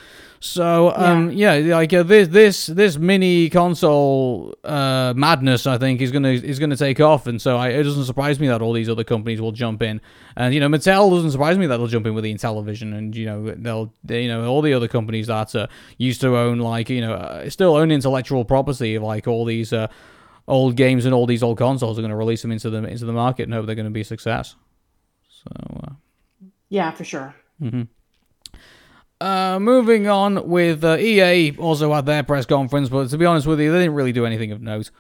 So um yeah, like uh, this this this mini console uh madness I think is going to is to take off and so I, it doesn't surprise me that all these other companies will jump in. And you know Mattel doesn't surprise me that they'll jump in with the Intellivision and you know they'll they, you know all the other companies that uh, used to own like you know uh, still own intellectual property of like all these uh old games and all these old consoles are going to release them into the into the market and hope they're going to be a success. So uh, Yeah, for sure. Uh, moving on with uh, EA also had their press conference, but to be honest with you, they didn't really do anything of note.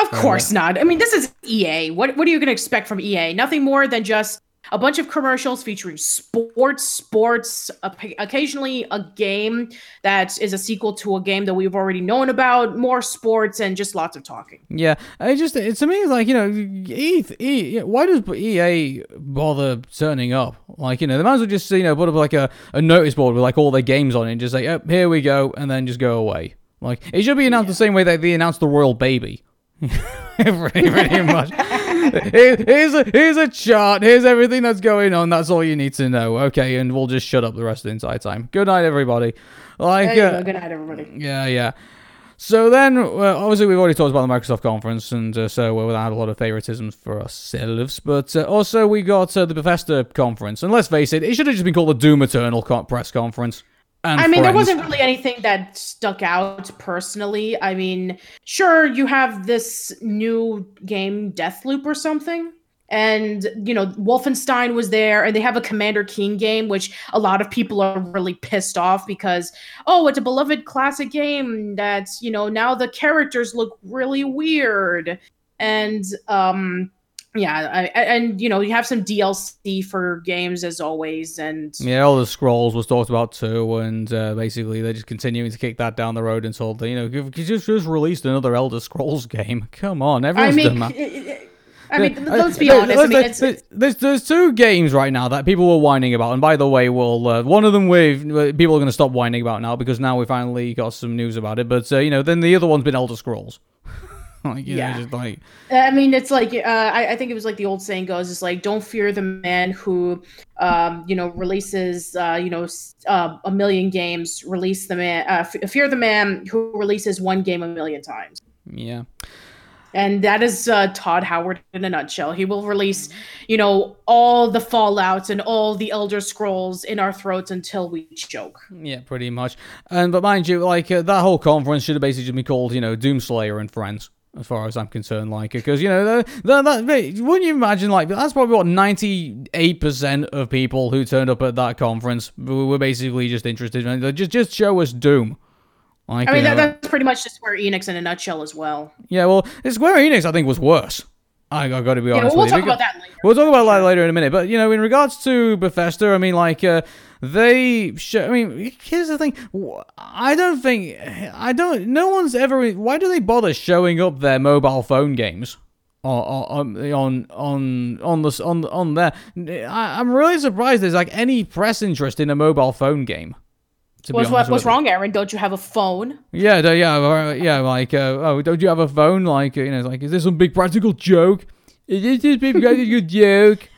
Of course not. I mean, this is EA. What what are you going to expect from EA? Nothing more than just a bunch of commercials featuring sports, sports, occasionally a game that is a sequel to a game that we've already known about, more sports, and just lots of talking. Yeah, it just it, to me it's like you know, why does EA bother turning up? Like you know, they might as well just you know put up like a, a notice board with like all their games on it and just say, "Yep, here we go," and then just go away. Like it should be announced the same way that they announced the Royal Baby. pretty, pretty much. Here- here's a here's a chart. Here's everything that's going on. That's all you need to know. Okay, and we'll just shut up the rest of the entire time. Good night, everybody. Like, uh, go. Good night, everybody. yeah, yeah. So then, well, obviously, we've already talked about the Microsoft conference, and uh, so we had a lot of favoritisms for ourselves. But uh, also, we got uh, the Bethesda conference, and let's face it, it should have just been called the Doom Eternal press conference. And I mean, there wasn't really anything that stuck out personally. I mean, sure, you have this new game, Deathloop or something. And, you know, Wolfenstein was there, and they have a Commander Keen game, which a lot of people are really pissed off because, oh, it's a beloved classic game that's, you know, now the characters look really weird. And, um, yeah, I, and you know you have some DLC for games as always, and Yeah, Elder Scrolls was talked about too, and uh, basically they're just continuing to kick that down the road until they, you know, you just just released another Elder Scrolls game. Come on, I mean, done that. it- it- I mean, Uh, let's be uh, honest. I mean, there's- it's, there's, there's two games right now that people were whining about, and by the way, we'll uh, one of them we've people are going to stop whining about now because now we finally got some news about it. But uh, you know, then the other one's been Elder Scrolls. like, you know, Yeah. just like I mean, it's like uh, I, I think it was like the old saying goes, it's like don't fear the man who, um, you know, releases, uh, you know, uh, a million games. Release the man, uh, f- fear the man who releases one game a million times. yeah. And that is uh, Todd Howard in a nutshell. He will release, you know, all the Fallout's and all the Elder Scrolls in our throats until we choke. Yeah, pretty much. And but mind you, like uh, that whole conference should have basically just been called, you know, Doomslayer and Friends, as far as I'm concerned. Like, because you know, that, that, that wouldn't you imagine? Like, that's probably what 98 percent of people who turned up at that conference were basically just interested in. Just, just show us Doom. Like, I mean, that, know, that's pretty much just Square Enix in a nutshell as well. yeah. Well, Square Enix, I think, was worse. I, I got to be Yeah, honest we'll with you. talk about that later. We'll talk about that later in a minute. But you know, in regards to Bethesda, I mean, like uh, they. Sh- I mean, here's the thing. I don't think. I don't. No one's ever. Why do they bother showing up their mobile phone games? On on on on the on on there, I, I'm really surprised there's like any press interest in a mobile phone game. What's, what, what's wrong, Arun? Don't you have a phone? Yeah, yeah, yeah. Like, uh, oh, don't you have a phone? Like, uh, you know, like, is this some big practical joke? Is this a big practical joke?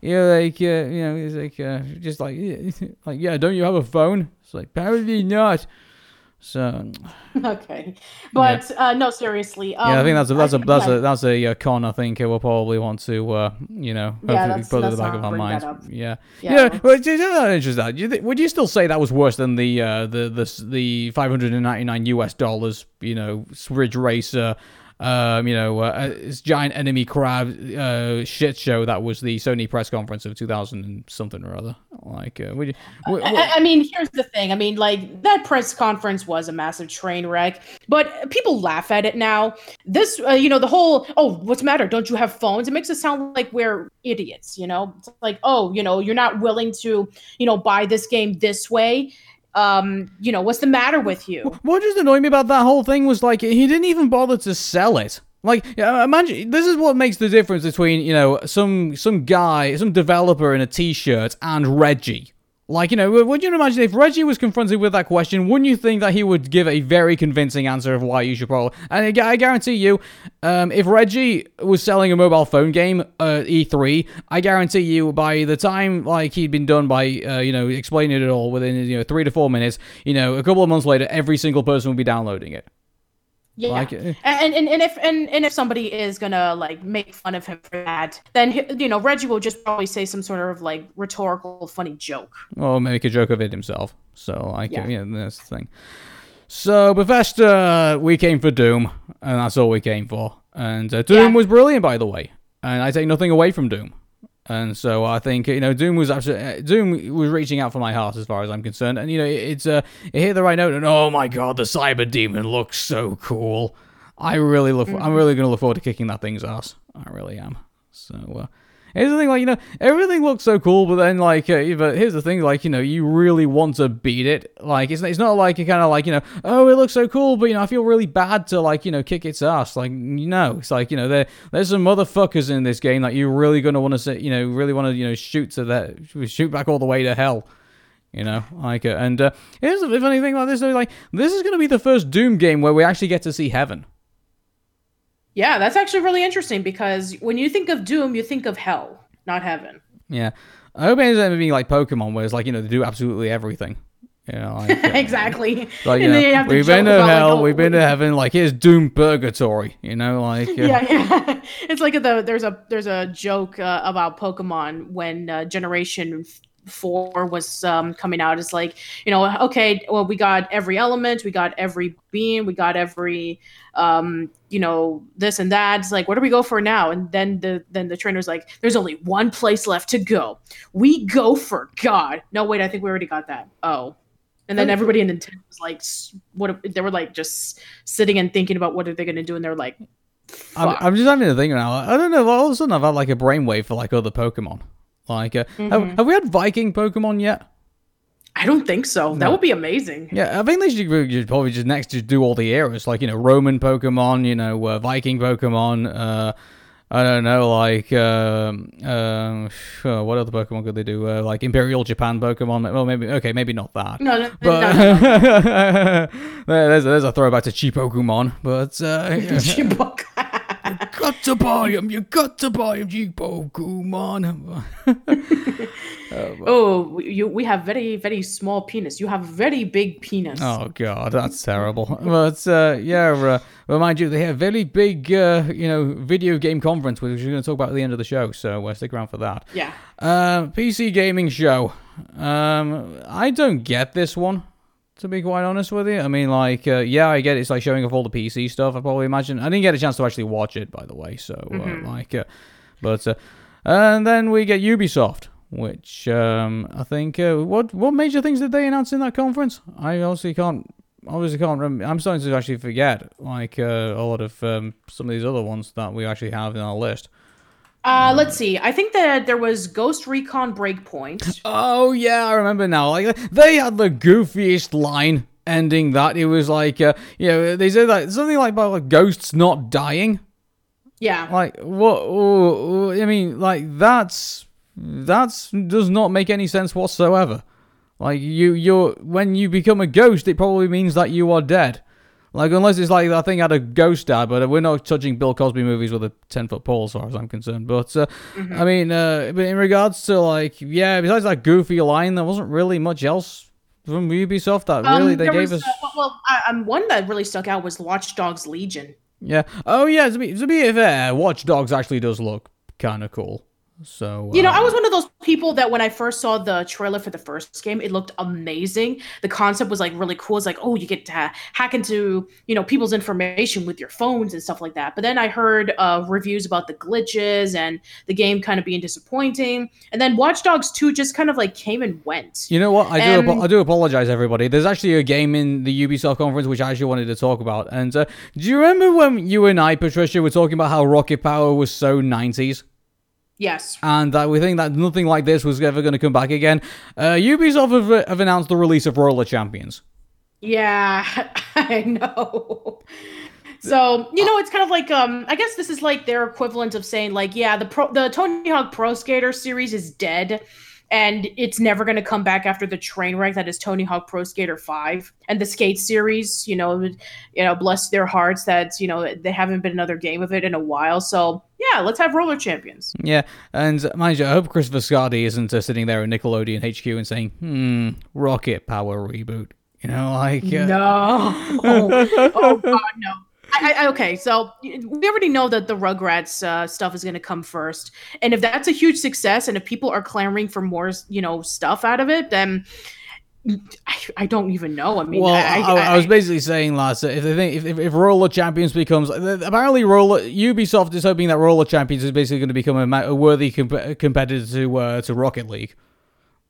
Yeah, like, uh, you know, it's like, uh, just like, like, yeah, don't you have a phone? It's like, apparently not. So, okay, but uh, no, seriously. Um, yeah, I think that's a that's a that's yeah, a that's a uh, con. I think we'll probably want to, uh, you know, Yeah, hopefully that's- put it at the back of our minds. that. Yeah, Yeah. yeah. But just that you thi- would you still say that was worse than the uh, the the the 599 US dollars, you know, Ridge Racer, um, you know, uh, this giant enemy crab uh, shit show that was the Sony press conference of 2000 and something or other. Like, uh, would you? w- w- I, I mean, here's the thing. I mean, like that press conference was a massive train wreck, but people laugh at it now. This, uh, you know, the whole "oh, what's the matter? Don't you have phones?" It makes it sound like we're idiots. You know, it's like, "Oh, you know, you're not willing to, you know, buy this game this way." Um, you know, what's the matter with you? What just annoyed me about that whole thing was like he didn't even bother to sell it. Like, imagine this is what makes the difference between you know some some guy, some developer in a t-shirt and Reggie. Like, you know, would you imagine if Reggie was confronted with that question, wouldn't you think that he would give a very convincing answer of why you should probably? And I guarantee you, um, if Reggie was selling a mobile phone game at E3, I guarantee you by the time like he'd been done by uh, you know explaining it all within you know three to four minutes, you know, a couple of months later, every single person would be downloading it. Yeah, Like, and, and and if and, and if somebody is gonna like make fun of him for that, then he- you know Reggie will just probably say some sort of like rhetorical funny joke. or make a joke of it himself. So I yeah, Yeah. yeah that's the thing. So Bethesda, we came for Doom, and that's all we came for. And uh, Doom Yeah. was brilliant, by the way, and I take nothing away from Doom. And so I think you know Doom was absolutely uh, Doom was reaching out for my heart as far as I'm concerned, and you know it, it's uh, it hit the right note. And oh my god, the Cyber Demon looks so cool. I really look. I'm really gonna look forward to kicking that thing's ass. I really am. So uh, here's the thing, like you know, everything looks so cool, but then like, uh, but here's the thing, like you know, you really want to beat it. Like it's it's not like you kind of like you know, oh, it looks so cool, but you know, I feel really bad to like you know kick its ass. Like know, it's like you know, there there's some motherfuckers in this game that you're really gonna want to say, you know, really want to you know shoot to that shoot back all the way to hell. You know, like, uh, and uh, here's the funny thing about this: though, like, this is going to be the first Doom game where we actually get to see heaven. Yeah, that's actually really interesting because when you think of Doom, you think of hell, not heaven. Yeah, I hope it ends up being like Pokemon, where it's like you know they do absolutely everything. You know, like, uh, exactly. like you And then you know, we've been to about, like, hell, oh, we've been to heaven. Like here's Doom Purgatory. You know, like uh, yeah, yeah. It's like the there's a there's a joke uh, about Pokemon when uh, Generation four was um, coming out. It's like you know, okay, well, we got every element, we got every being, we got every um, you know this and that. It's like, where do we go for now? And then the then the trainer's like, there's only one place left to go. We go for God. No, wait, I think we already got that. Oh. And then everybody in Nintendo was like, "What?" They were like just sitting and thinking about what are they going to do, and they're like, I'm, I'm, just having to think now. I don't know. All of a sudden, I've had like a brainwave for like other Pokemon. Like, uh, mm-hmm. have, have, we had Viking Pokemon yet? I don't think so. No. That would be amazing. Yeah, I think they should, should probably just next just do all the eras, like you know, Roman Pokemon, you know, uh, Viking Pokemon. Uh, I don't know, like uh, uh, what other Pokemon could they do? Uh, like Imperial Japan Pokemon. Well, maybe okay, maybe not that. No, no, but no, no. there's there's a throwback to Cheap Pokemon, but uh, got to buy him. You got to buy him, you Pokemon. oh, you, we have very, very small penis. You have very big penis. Oh God, that's terrible. but uh, yeah, uh, remind you, they have very big, uh, you know, video game conference, which we're going to talk about at the end of the show. So uh, stick around for that. Yeah. Uh, PC gaming show. Um, I don't get this one to be quite honest with you. I mean, like, uh, yeah, I get it. it's like showing off all the PC stuff. I probably imagine. I didn't get a chance to actually watch it, by the way. So, uh, mm-hmm. uh, like, uh, but uh, and then we get Ubisoft, which um, I think uh, what what major things did they announce in that conference? I obviously can't. Obviously, can't remember. I'm starting to actually forget, like a lot of um, some of these other ones that we actually have in our list. Uh, let's see. I think that there was Ghost Recon Breakpoint. Oh yeah, I remember now. Like they had the goofiest line ending that. It was like, uh, you know, they said like something like about like ghosts not dying. Yeah. Like what? Oh, I mean, like that's that's does not make any sense whatsoever. Like you, you're when you become a ghost, it probably means that you are dead. Like, unless it's like, I think I had a ghost dad, but we're not touching Bill Cosby movies with a 10 foot pole, as far as I'm concerned. But, uh, mm-hmm. I mean, uh, but in regards to, like, yeah, besides that goofy line, there wasn't really much else from Ubisoft that really um, they gave was, us. Uh, well, um, one that really stuck out was Watch Dogs Legion. Yeah. Oh, yeah, to be, to be fair, Watch Dogs actually does look kind of cool. So you know, I was um, one of those people that when I first saw the trailer for the first game, it looked amazing. The concept was like really cool. It's like, oh, you get to hack into you know people's information with your phones and stuff like that. But then I heard uh, reviews about the glitches and the game kind of being disappointing. And then Watch Dogs Two just kind of like came and went. You know what? I and... do I do apologize, everybody. There's actually a game in the Ubisoft conference which I actually wanted to talk about. And uh, do you remember when you and I, Patricia, were talking about how Rocket Power was so 90s? Yes. And that we think that nothing like this was ever going to come back again. Uh, Ubisoft have, have announced the release of Roller Champions. Yeah, I know. So you know, it's kind of like um, I guess this is like their equivalent of saying like, yeah, the pro, the Tony Hawk Pro Skater series is dead, and it's never going to come back after the train wreck that is Tony Hawk Pro Skater 5 and the Skate series, you know, you know, bless their hearts that, you know, they haven't been another game of it in a while. So, yeah, let's have roller champions. Yeah, and mind you, I hope Chris Viscardi isn't uh, sitting there at Nickelodeon HQ and saying, "Hmm, Rocket Power reboot." You know, like uh... no, oh god, no. I, I, okay, so we already know that the Rugrats uh, stuff is going to come first, and if that's a huge success, and if people are clamoring for more, you know, stuff out of it, then I, I don't even know. I mean, well, I, was basically saying, last if they think if, if, if Roller Champions becomes apparently Roller Ubisoft is hoping that Roller Champions is basically going to become a, a worthy comp- competitor to uh, to Rocket League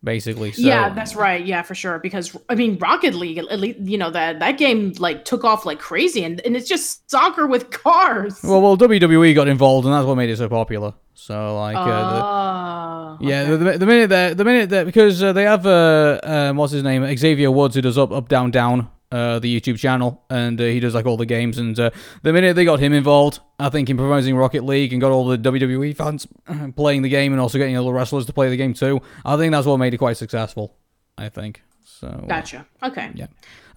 basically. So. Yeah, that's right. Yeah, for sure. Because I mean, Rocket League, at least you know that that game like took off like crazy, and, and it's just soccer with cars. Well, well, WWE got involved, and that's what made it so popular. So like, uh, the, ah, yeah, okay. the, the, minute that the minute that because uh, they have uh, um, what's his name Xavier Woods who does up up down down uh, the YouTube channel, and uh, he does like all the games. And uh, the minute they got him involved, I think in promoting Rocket League and got all the WWE fans playing the game and also getting all the wrestlers to play the game too, I think that's what made it quite successful. I think. So uh, gotcha. Okay. Yeah.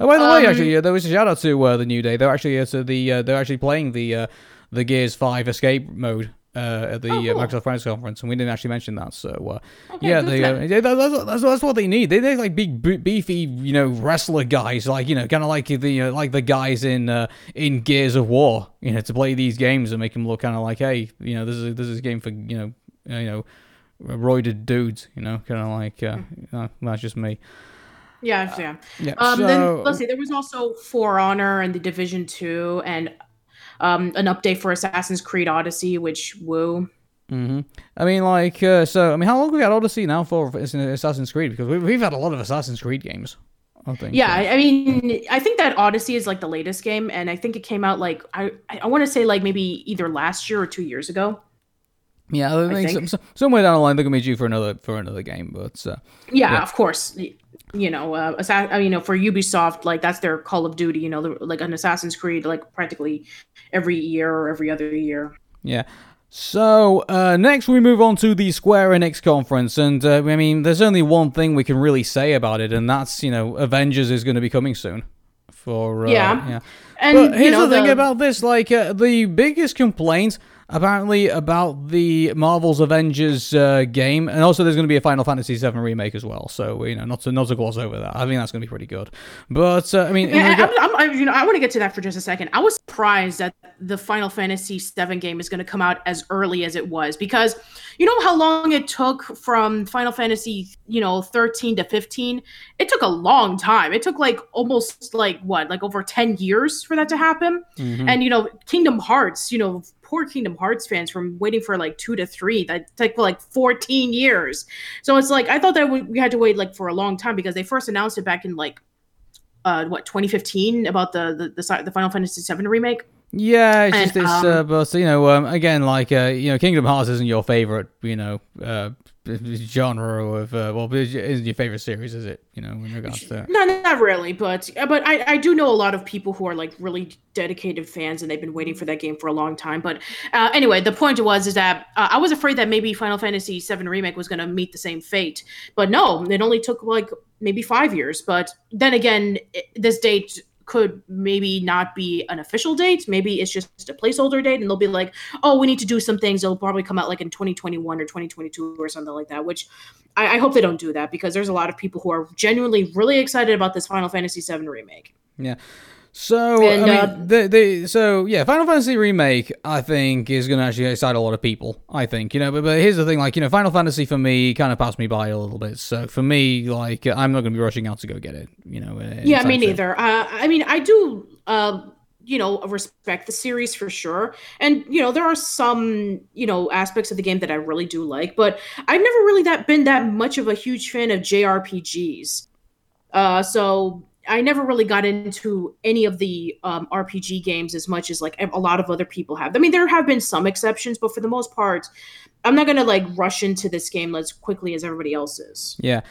Oh, by the um, way, actually, uh, there was a shout out to uh, the New Day. They're actually uh, the they're actually playing the the Gears Five escape mode uh, at the oh, cool. uh, Microsoft Finance conference, and we didn't actually mention that. So uh, okay, yeah, they, uh, yeah that's, that's, that's what they need. They they like big beefy, you know, wrestler guys, like you know, kind of like the uh, like the guys in uh, in Gears of War, you know, to play these games and make them look kind of like, hey, you know, this is this is a game for you know, you know. roided dudes. You know, kind of like uh, uh, that's just me. Yeah, yeah. Yeah. Um, so, then let's see. There was also For Honor and the Division Two, and um, an update for Assassin's Creed Odyssey, which woo. hmm I mean, like, uh, so I mean, how long have we got Odyssey now for Assassin's Creed? Because we've, we've had a lot of Assassin's Creed games. I think. Yeah, I I mean, I think that Odyssey is like the latest game, and I think it came out like I I want to say like maybe either last year or two years ago. Yeah, I think, think. some- somewhere down the line they're gonna be due for another for another game, but uh, Yeah, Yeah. of course. You know, uh, Assa- I mean, you know, for Ubisoft, like that's their Call of Duty. You know, like an Assassin's Creed, like practically every year or every other year. Yeah. So uh, next we move on to the Square Enix conference, and uh, I mean, there's only one thing we can really say about it, and that's you know, Avengers is going to be coming soon. For uh, Yeah. yeah. And But here's you know, the thing about this: like uh, the biggest complaint apparently about the Marvel's Avengers uh, game, and also there's going to be a Final Fantasy VII remake as well. So you know, not to not to gloss over that. I think that's going to be pretty good. But uh, I mean, Yeah, I'm, I'm, you know, I want to get to that for just a second. I was surprised that the Final Fantasy VII game is going to come out as early as it was because you know how long it took from Final Fantasy, you know, 13 to 15. It took a long time. It took like almost like what, like over 10 years for that to happen. Mhm. And you know, Kingdom Hearts, you know, poor Kingdom Hearts fans from waiting for like two to three that took like 14 years. So it's like I thought that we, we had to wait like for a long time because they first announced it back in like uh what 2015 about the the the, the Final Fantasy VII remake. Yeah, it's And, just it's, um, uh, but you know, um, again, like uh, you know, Kingdom Hearts isn't your favorite, you know, uh, genre of uh, well, it isn't your favorite series, is it? You know, in regards to No, not really, but but I, I do know a lot of people who are like really dedicated fans, and they've been waiting for that game for a long time. But uh, anyway, the point was is that uh, I was afraid that maybe Final Fantasy VII remake was going to meet the same fate, but no, it only took like maybe five years. But then again, i this date could maybe not be an official date. Maybe it's just a placeholder date, and they'll be like, "Oh, we need to do some things." It'll probably come out like in 2021 or 2022 or something like that. Which I, I hope they don't do that because there's a lot of people who are genuinely really excited about this Final Fantasy VII remake. yeah. So And, I mean, uh, the, the so yeah, Final Fantasy remake, I think is going to actually excite a lot of people. I think you know, but, but here's the thing, like you know, Final Fantasy for me kind of passed me by a little bit. So for me, like I'm not going to be rushing out to go get it. You know. Yeah, me neither. Uh, I mean, I do, uh, you know, respect the series for sure, and you know, there are some, you know, aspects of the game that I really do like, but I've never really that been that much of a huge fan of JRPGs. Uh, so I never really got into any of the um, RPG games as much as like a lot of other people have. I mean, there have been some exceptions, but for the most part, I'm not gonna like rush into this game as quickly as everybody else is. Yeah.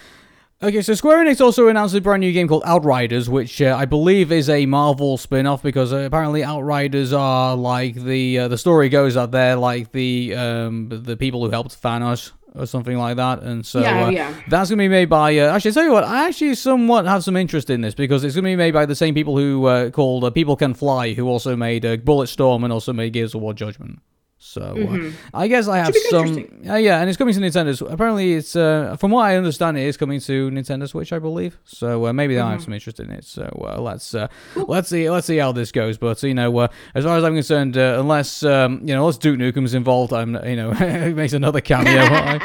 Okay, so Square Enix also announced a brand new game called Outriders, which uh, I believe is a Marvel spin-off because uh, apparently Outriders are like the uh, the story goes that they're like the um the people who helped Thanos or something like that, and so Yeah, uh, yeah. that's gonna be made by. Uh, actually, tell you what, I actually somewhat have some interest in this because it's gonna be made by the same people who uh, called uh, People Can Fly, who also made uh, Bulletstorm and also made Gears of War Judgment. So uh, I guess I have Mm-hmm. some. Uh, yeah, and it's coming to Nintendo. Apparently, it's uh, from what I understand, it is coming to Nintendo Switch, I believe. So uh, maybe I have some interest in it. So uh, let's uh, let's see let's see how this goes. But you know, uh, as far as I'm concerned, uh, unless um, you know, unless Duke Nukem's involved, I'm you know, he makes another cameo. I,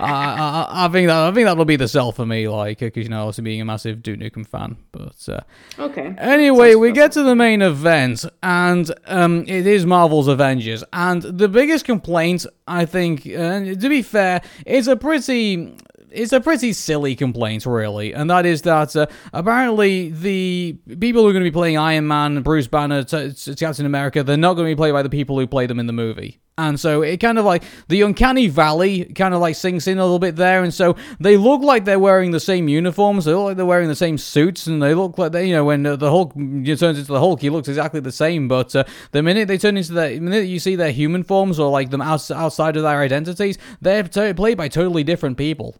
I, I, I think that I think that'll be the sell for me, like because you know, also being a massive Duke Nukem fan. But uh, Okay. Anyway, we get to the main event, and um, it is Marvel's Avengers. And the biggest complaint, I think, uh, to be fair, is a pretty. It's a pretty silly complaint, really, and that is that uh, apparently the people who are going to be playing Iron Man, Bruce Banner, T- T- Captain America, they're not going to be played by the people who play them in the movie. And so it kind of like the uncanny valley kind of like sinks in a little bit there, and so they look like they're wearing the same uniforms. They look like they're wearing the same suits, and they look like they, you know, when the Hulk turns into the Hulk, he looks exactly the same. But uh, the minute they turn into the, the minute you see their human forms or like them outside of their identities, they're to- played by totally different people.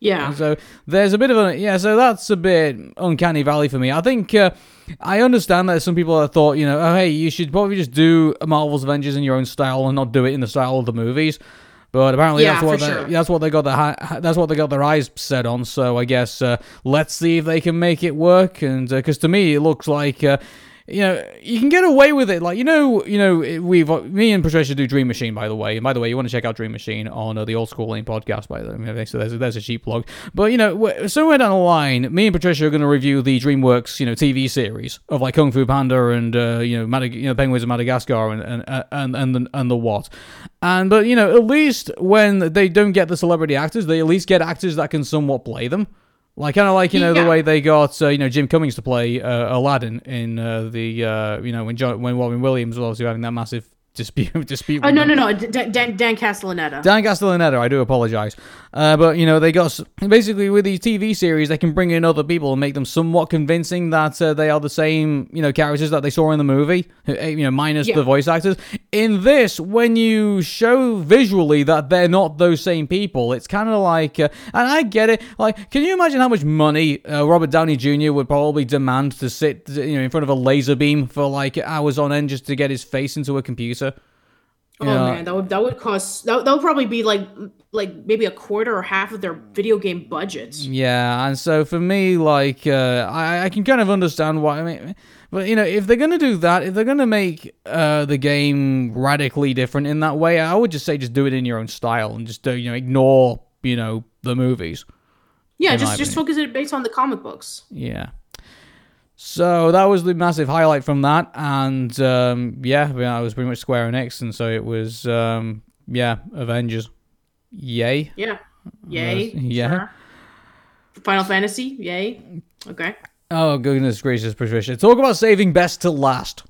Yeah. And so there's a bit of a yeah. So that's a bit uncanny valley for me. I think uh, I understand that some people have thought you know oh hey you should probably just do Marvel's Avengers in your own style and not do it in the style of the movies. But apparently Yeah, that's what they, sure. that's what they got their that's what they got their eyes set on. So I guess uh, let's see if they can make it work. And because to me it looks like. Uh, you know, you can get away with it. Like, you know, you know, we've me and Patricia do Dream Machine, by the way. And by the way, you want to check out Dream Machine on uh, the Old School Lane podcast, by the way. So there's a, there's a cheap plug. But you know, somewhere down the line, me and Patricia are going to review the DreamWorks, you know, TV series of like Kung Fu Panda and uh, you know, Madag- you know, Penguins of Madagascar and and uh, and and the, and the what. And but you know, at least when they don't get the celebrity actors, they at least get actors that can somewhat play them. Like kind of like you know yeah. the way they got uh, you know Jim Cummings to play uh, Aladdin in uh, the uh, you know when John, when Robin Williams was obviously having that massive dispute dispute. Oh no no no Dan, Dan, Dan Castellaneta. Dan Castellaneta. I do apologize, uh, but you know they got basically with these TV series they can bring in other people and make them somewhat convincing that uh, they are the same you know characters that they saw in the movie. Eh, you know minus yeah. the voice actors. In this, when you show visually that they're not those same people, it's kind of like uh, and I get it. Like, can you imagine how much money uh, Robert Downey Jr. would probably demand to sit you know in front of a laser beam for like hours on end just to get his face into a computer? Oh man, that would that would cost that, that would probably be like like maybe a quarter or half of their video game budgets. Yeah, and so for me, like uh, I I can kind of understand why. I mean, but you know, if they're gonna do that, if they're gonna make uh, the game radically different in that way, I would just say just do it in your own style and just uh, you know ignore you know the movies. Yeah, just just focus it based on the comic books. Yeah. So that was the massive highlight from that, and um, yeah, I was pretty much Square Enix, and so it was um, yeah, Avengers, yay, yeah, yay, uh, yeah, sure. Final Fantasy, yay, okay. Oh goodness gracious, Patricia! Talk about saving best to last.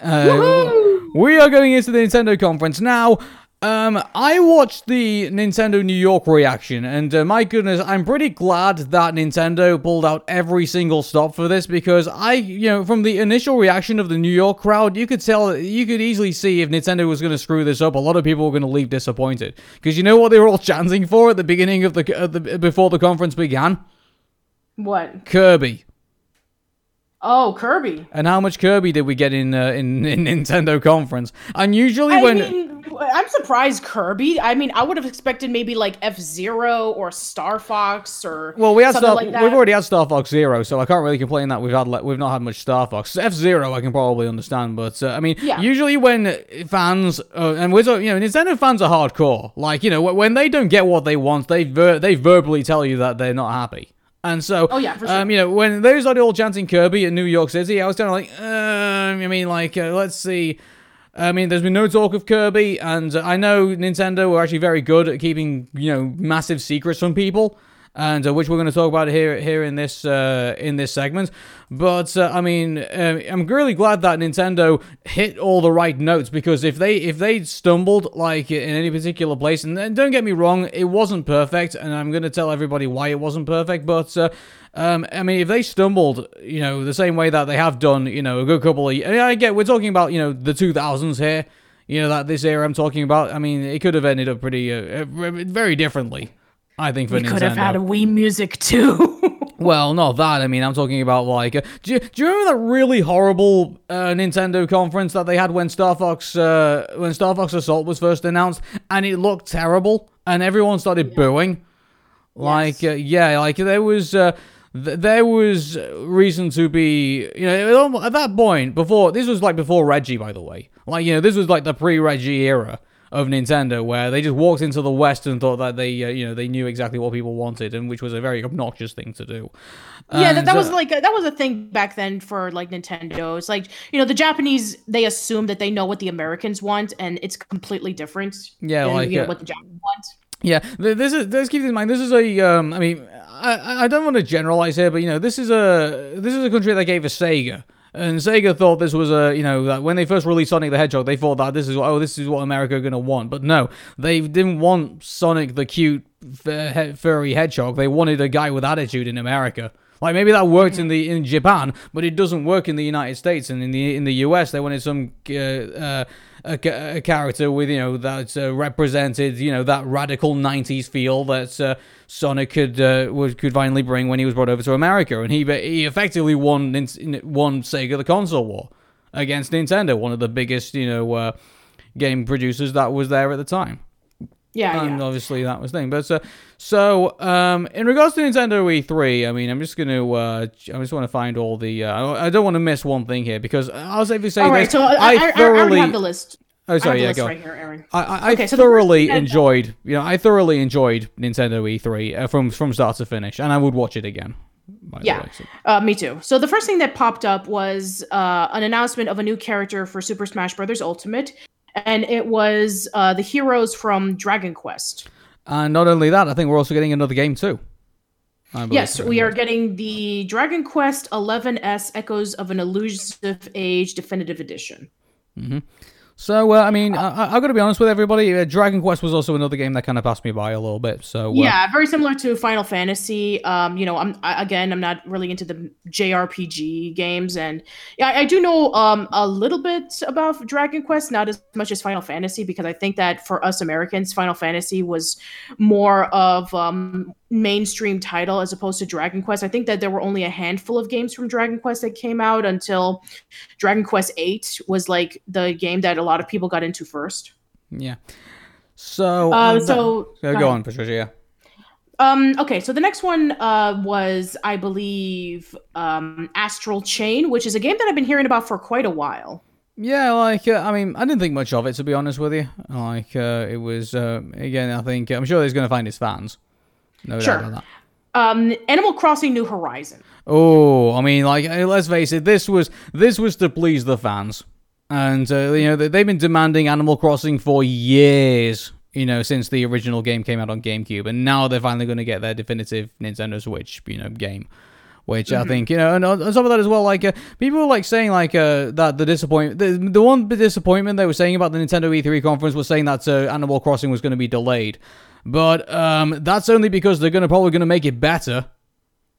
Uh, we are going into the Nintendo conference now. Um, I watched the Nintendo New York reaction, and uh, my goodness, I'm pretty glad that Nintendo pulled out every single stop for this because I, you know, from the initial reaction of the New York crowd, you could tell, you could easily see if Nintendo was going to screw this up, a lot of people were going to leave disappointed because you know what they were all chanting for at the beginning of the, uh, the before the conference began. What? Kirby. Oh, Kirby. And how much Kirby did we get in uh, in, in Nintendo conference? And usually I when mean, I'm surprised Kirby. I mean, I would have expected maybe like F Zero or Star Fox or well, we had Star, like we've already had Star Fox Zero, so I can't really complain that we've had we've not had much Star Fox. F Zero, I can probably understand, but uh, I mean, yeah. usually when fans uh, and we're you know Nintendo fans are hardcore. Like you know when they don't get what they want, they ver- they verbally tell you that they're not happy. And so, oh yeah, sure. um, you know, when they started all chanting Kirby in New York City, I was kind of like, um, I mean, like, uh, let's see. I mean, there's been no talk of Kirby, and I know Nintendo were actually very good at keeping, you know, massive secrets from people and uh, which we're going to talk about here here in this uh, in this segment. But uh, I mean, uh, I'm really glad that Nintendo hit all the right notes because if they if they stumbled like in any particular place, and don't get me wrong, it wasn't perfect, and I'm going to tell everybody why it wasn't perfect, but. Uh, um, I mean, if they stumbled, you know, the same way that they have done, you know, a good couple of, I get, we're talking about, you know, the 2000s here, you know, that this era I'm talking about. I mean, it could have ended up pretty, uh, very differently. I think for we Nintendo. could have had a Wii Music too. well, not that. I mean, I'm talking about like. Uh, do, you, do you remember that really horrible uh, Nintendo conference that they had when Star Fox uh, when Star Fox Assault was first announced, and it looked terrible, and everyone started yeah. booing. Like, yes. uh, yeah, like there was. Uh, there was reason to be, you know, at that point before this was like before Reggie, by the way. Like, you know, this was like the pre-Reggie era of Nintendo, where they just walked into the West and thought that they, uh, you know, they knew exactly what people wanted, and which was a very obnoxious thing to do. Yeah, that, that was like a, that was a thing back then for like Nintendo. It's like you know the Japanese they assume that they know what the Americans want, and it's completely different. Yeah, than, like you know, what the Japanese want. Yeah, this is. Let's keep in mind. This is a. Um, I mean, I, I don't want to generalize here, but you know, this is a this is a country that gave a Sega. And Sega thought this was a, you know, that when they first released Sonic the Hedgehog, they thought that this is, oh, this is what America are going to want. But no, they didn't want Sonic the cute, furry hedgehog. They wanted a guy with attitude in America. Like maybe that worked in the in Japan, but it doesn't work in the United States and in the in the US. They wanted some uh, uh, a, a, character with you know that uh, represented you know that radical '90s feel that uh, Sonic could uh, would could finally bring when he was brought over to America, and he he effectively won won Sega the console war against Nintendo, one of the biggest you know uh, game producers that was there at the time. Yeah, and yeah. obviously that was the thing. But uh, so um, in regards to Nintendo E3, I mean, I'm just gonna, uh, I just want to find all the. Uh, I don't want to miss one thing here because I'll safely say All right, this. so I, I, I, I thoroughly. already have the list. oh, I sorry, yeah, go. right here, Arun. I, I, I Okay, so first thoroughly that- enjoyed, you know, I thoroughly enjoyed Nintendo E3 uh, from from start to finish, and I would watch it again. Yeah. way, so- Uh, me too. So the first thing that popped up was uh, an announcement of a new character for Super Smash Bros. Ultimate, and it was uh, the heroes from Dragon Quest. And not only that, I think we're also getting another game too. Yes, we are getting the Dragon Quest 11S Echoes of an Elusive Age Definitive Edition. So, uh, I mean, I, I've got to be honest with everybody. Uh, Dragon Quest was also another game that kind of passed me by a little bit. So, uh, Yeah, very similar to Final Fantasy. Um, you know, I'm I, again, I'm not really into the JRPG games, and yeah, I, I do know um a little bit about Dragon Quest, not as much as Final Fantasy, because I think that for us Americans, Final Fantasy was more of um mainstream title as opposed to Dragon Quest. I think that there were only a handful of games from Dragon Quest that came out until Dragon Quest Eight was like the game that a lot of people got into first. yeah. So, Uh, so go, go go ahead. on, Patricia. Yeah. Um, okay, so the next one uh, was, I believe, um, Astral Chain, which is a game that I've been hearing about for quite a while. Yeah, like uh, I mean, I didn't think much of it to be honest with you. Like uh, it was uh, again, I think I'm sure he's going to find his fans. No Sure. doubt about that. Um, Animal Crossing New Horizon. Oh, I mean, like uh, let's face it, this was this was to please the fans, and uh, you know they- they've been demanding Animal Crossing for years. You know, since the original game came out on GameCube, and now they're finally going to get their definitive Nintendo Switch, you know, game. Which I think you know, and on top of that as well, like uh, people were like saying like uh, that the disappointment, the, the one disappointment they were saying about the Nintendo E3 conference was saying that uh, Animal Crossing was going to be delayed, but um, that's only because they're to probably going to make it better.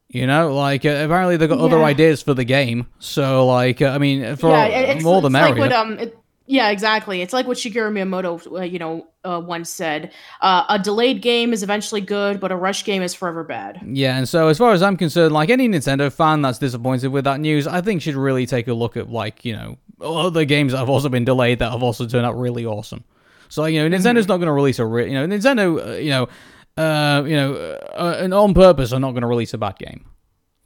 You know, like uh, apparently they've got other ideas for the game. So, like, uh, I mean, for yeah, it- it's, more the it's merrier. like what um, it, yeah, exactly. It's like what Shigeru Miyamoto, uh, you know, uh, once said: uh, "A delayed game is eventually good, but a rush game is forever bad." yeah, and so as far as I'm concerned, like any Nintendo fan that's disappointed with that news, I think should really take a look at like you know other games that have also been delayed that have also turned out really awesome. So you know, Mm-hmm. Nintendo's not going to release a re- you know Nintendo, uh, you know, uh, you know, uh, and on purpose are not going to release a bad game.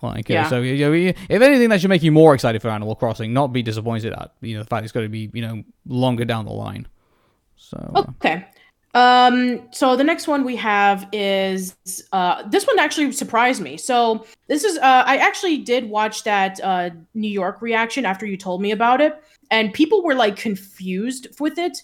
Like, uh, Yeah. so you know, if anything, that should make you more excited for Animal Crossing, not be disappointed at you know the fact it's going to be you know longer down the line. So uh, Okay. Um, so the next one we have is uh, this one actually surprised me. So this is uh, I actually did watch that uh, New York reaction after you told me about it, and people were like confused with it.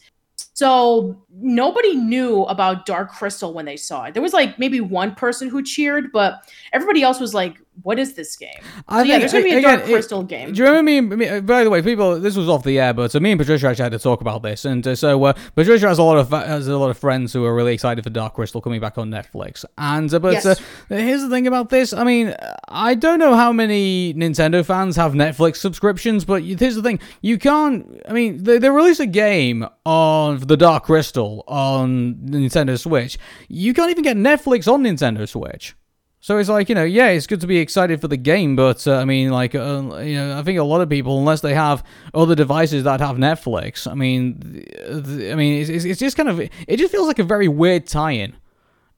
So nobody knew about Dark Crystal when they saw it. There was like maybe one person who cheered, but everybody else was like, "What is this game?" I So yeah, there's gonna be a again, Dark it- Crystal game. Do you remember me? me- uh, By the way, people, this was off the air, but uh, me and Patricia actually had to talk about this, and uh, so uh, Patricia has a lot of has a lot of friends who are really excited for Dark Crystal coming back on Netflix, and uh, but Yes. uh, here's the thing about this. I mean, I don't know how many Nintendo fans have Netflix subscriptions, but here's the thing: you can't. I mean, they, they release a game of the Dark Crystal on Nintendo Switch. You can't even get Netflix on Nintendo Switch. So it's like you know, yeah, it's good to be excited for the game, but uh, I mean, like uh, you know, I think a lot of people, unless they have other devices that have Netflix, I mean, th- th- I mean, it's, it's just kind of it just feels like a very weird tie-in,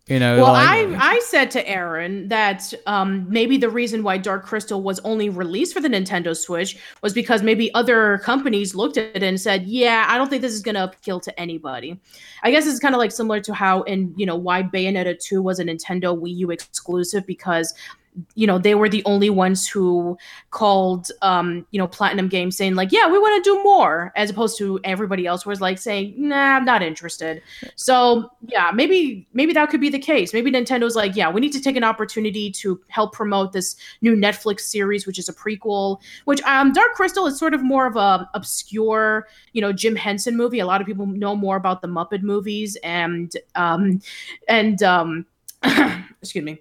you know. Well, like, I I said to Arun that um, maybe the reason why Dark Crystal was only released for the Nintendo Switch was because maybe other companies looked at it and said, "Yeah, I don't think this is going to appeal to anybody." I guess it's kind of like similar to how in you know why Bayonetta two was a Nintendo Wii U exclusive because you know they were the only ones who called um you know platinum games saying like yeah we want to do more as opposed to everybody else was like saying nah i'm not interested. So yeah maybe maybe that could be the case. Maybe nintendo's like yeah we need to take an opportunity to help promote this new netflix series which is a prequel which um dark crystal is sort of more of a obscure you know jim henson movie. A lot of people know more about the muppet movies and um and um excuse me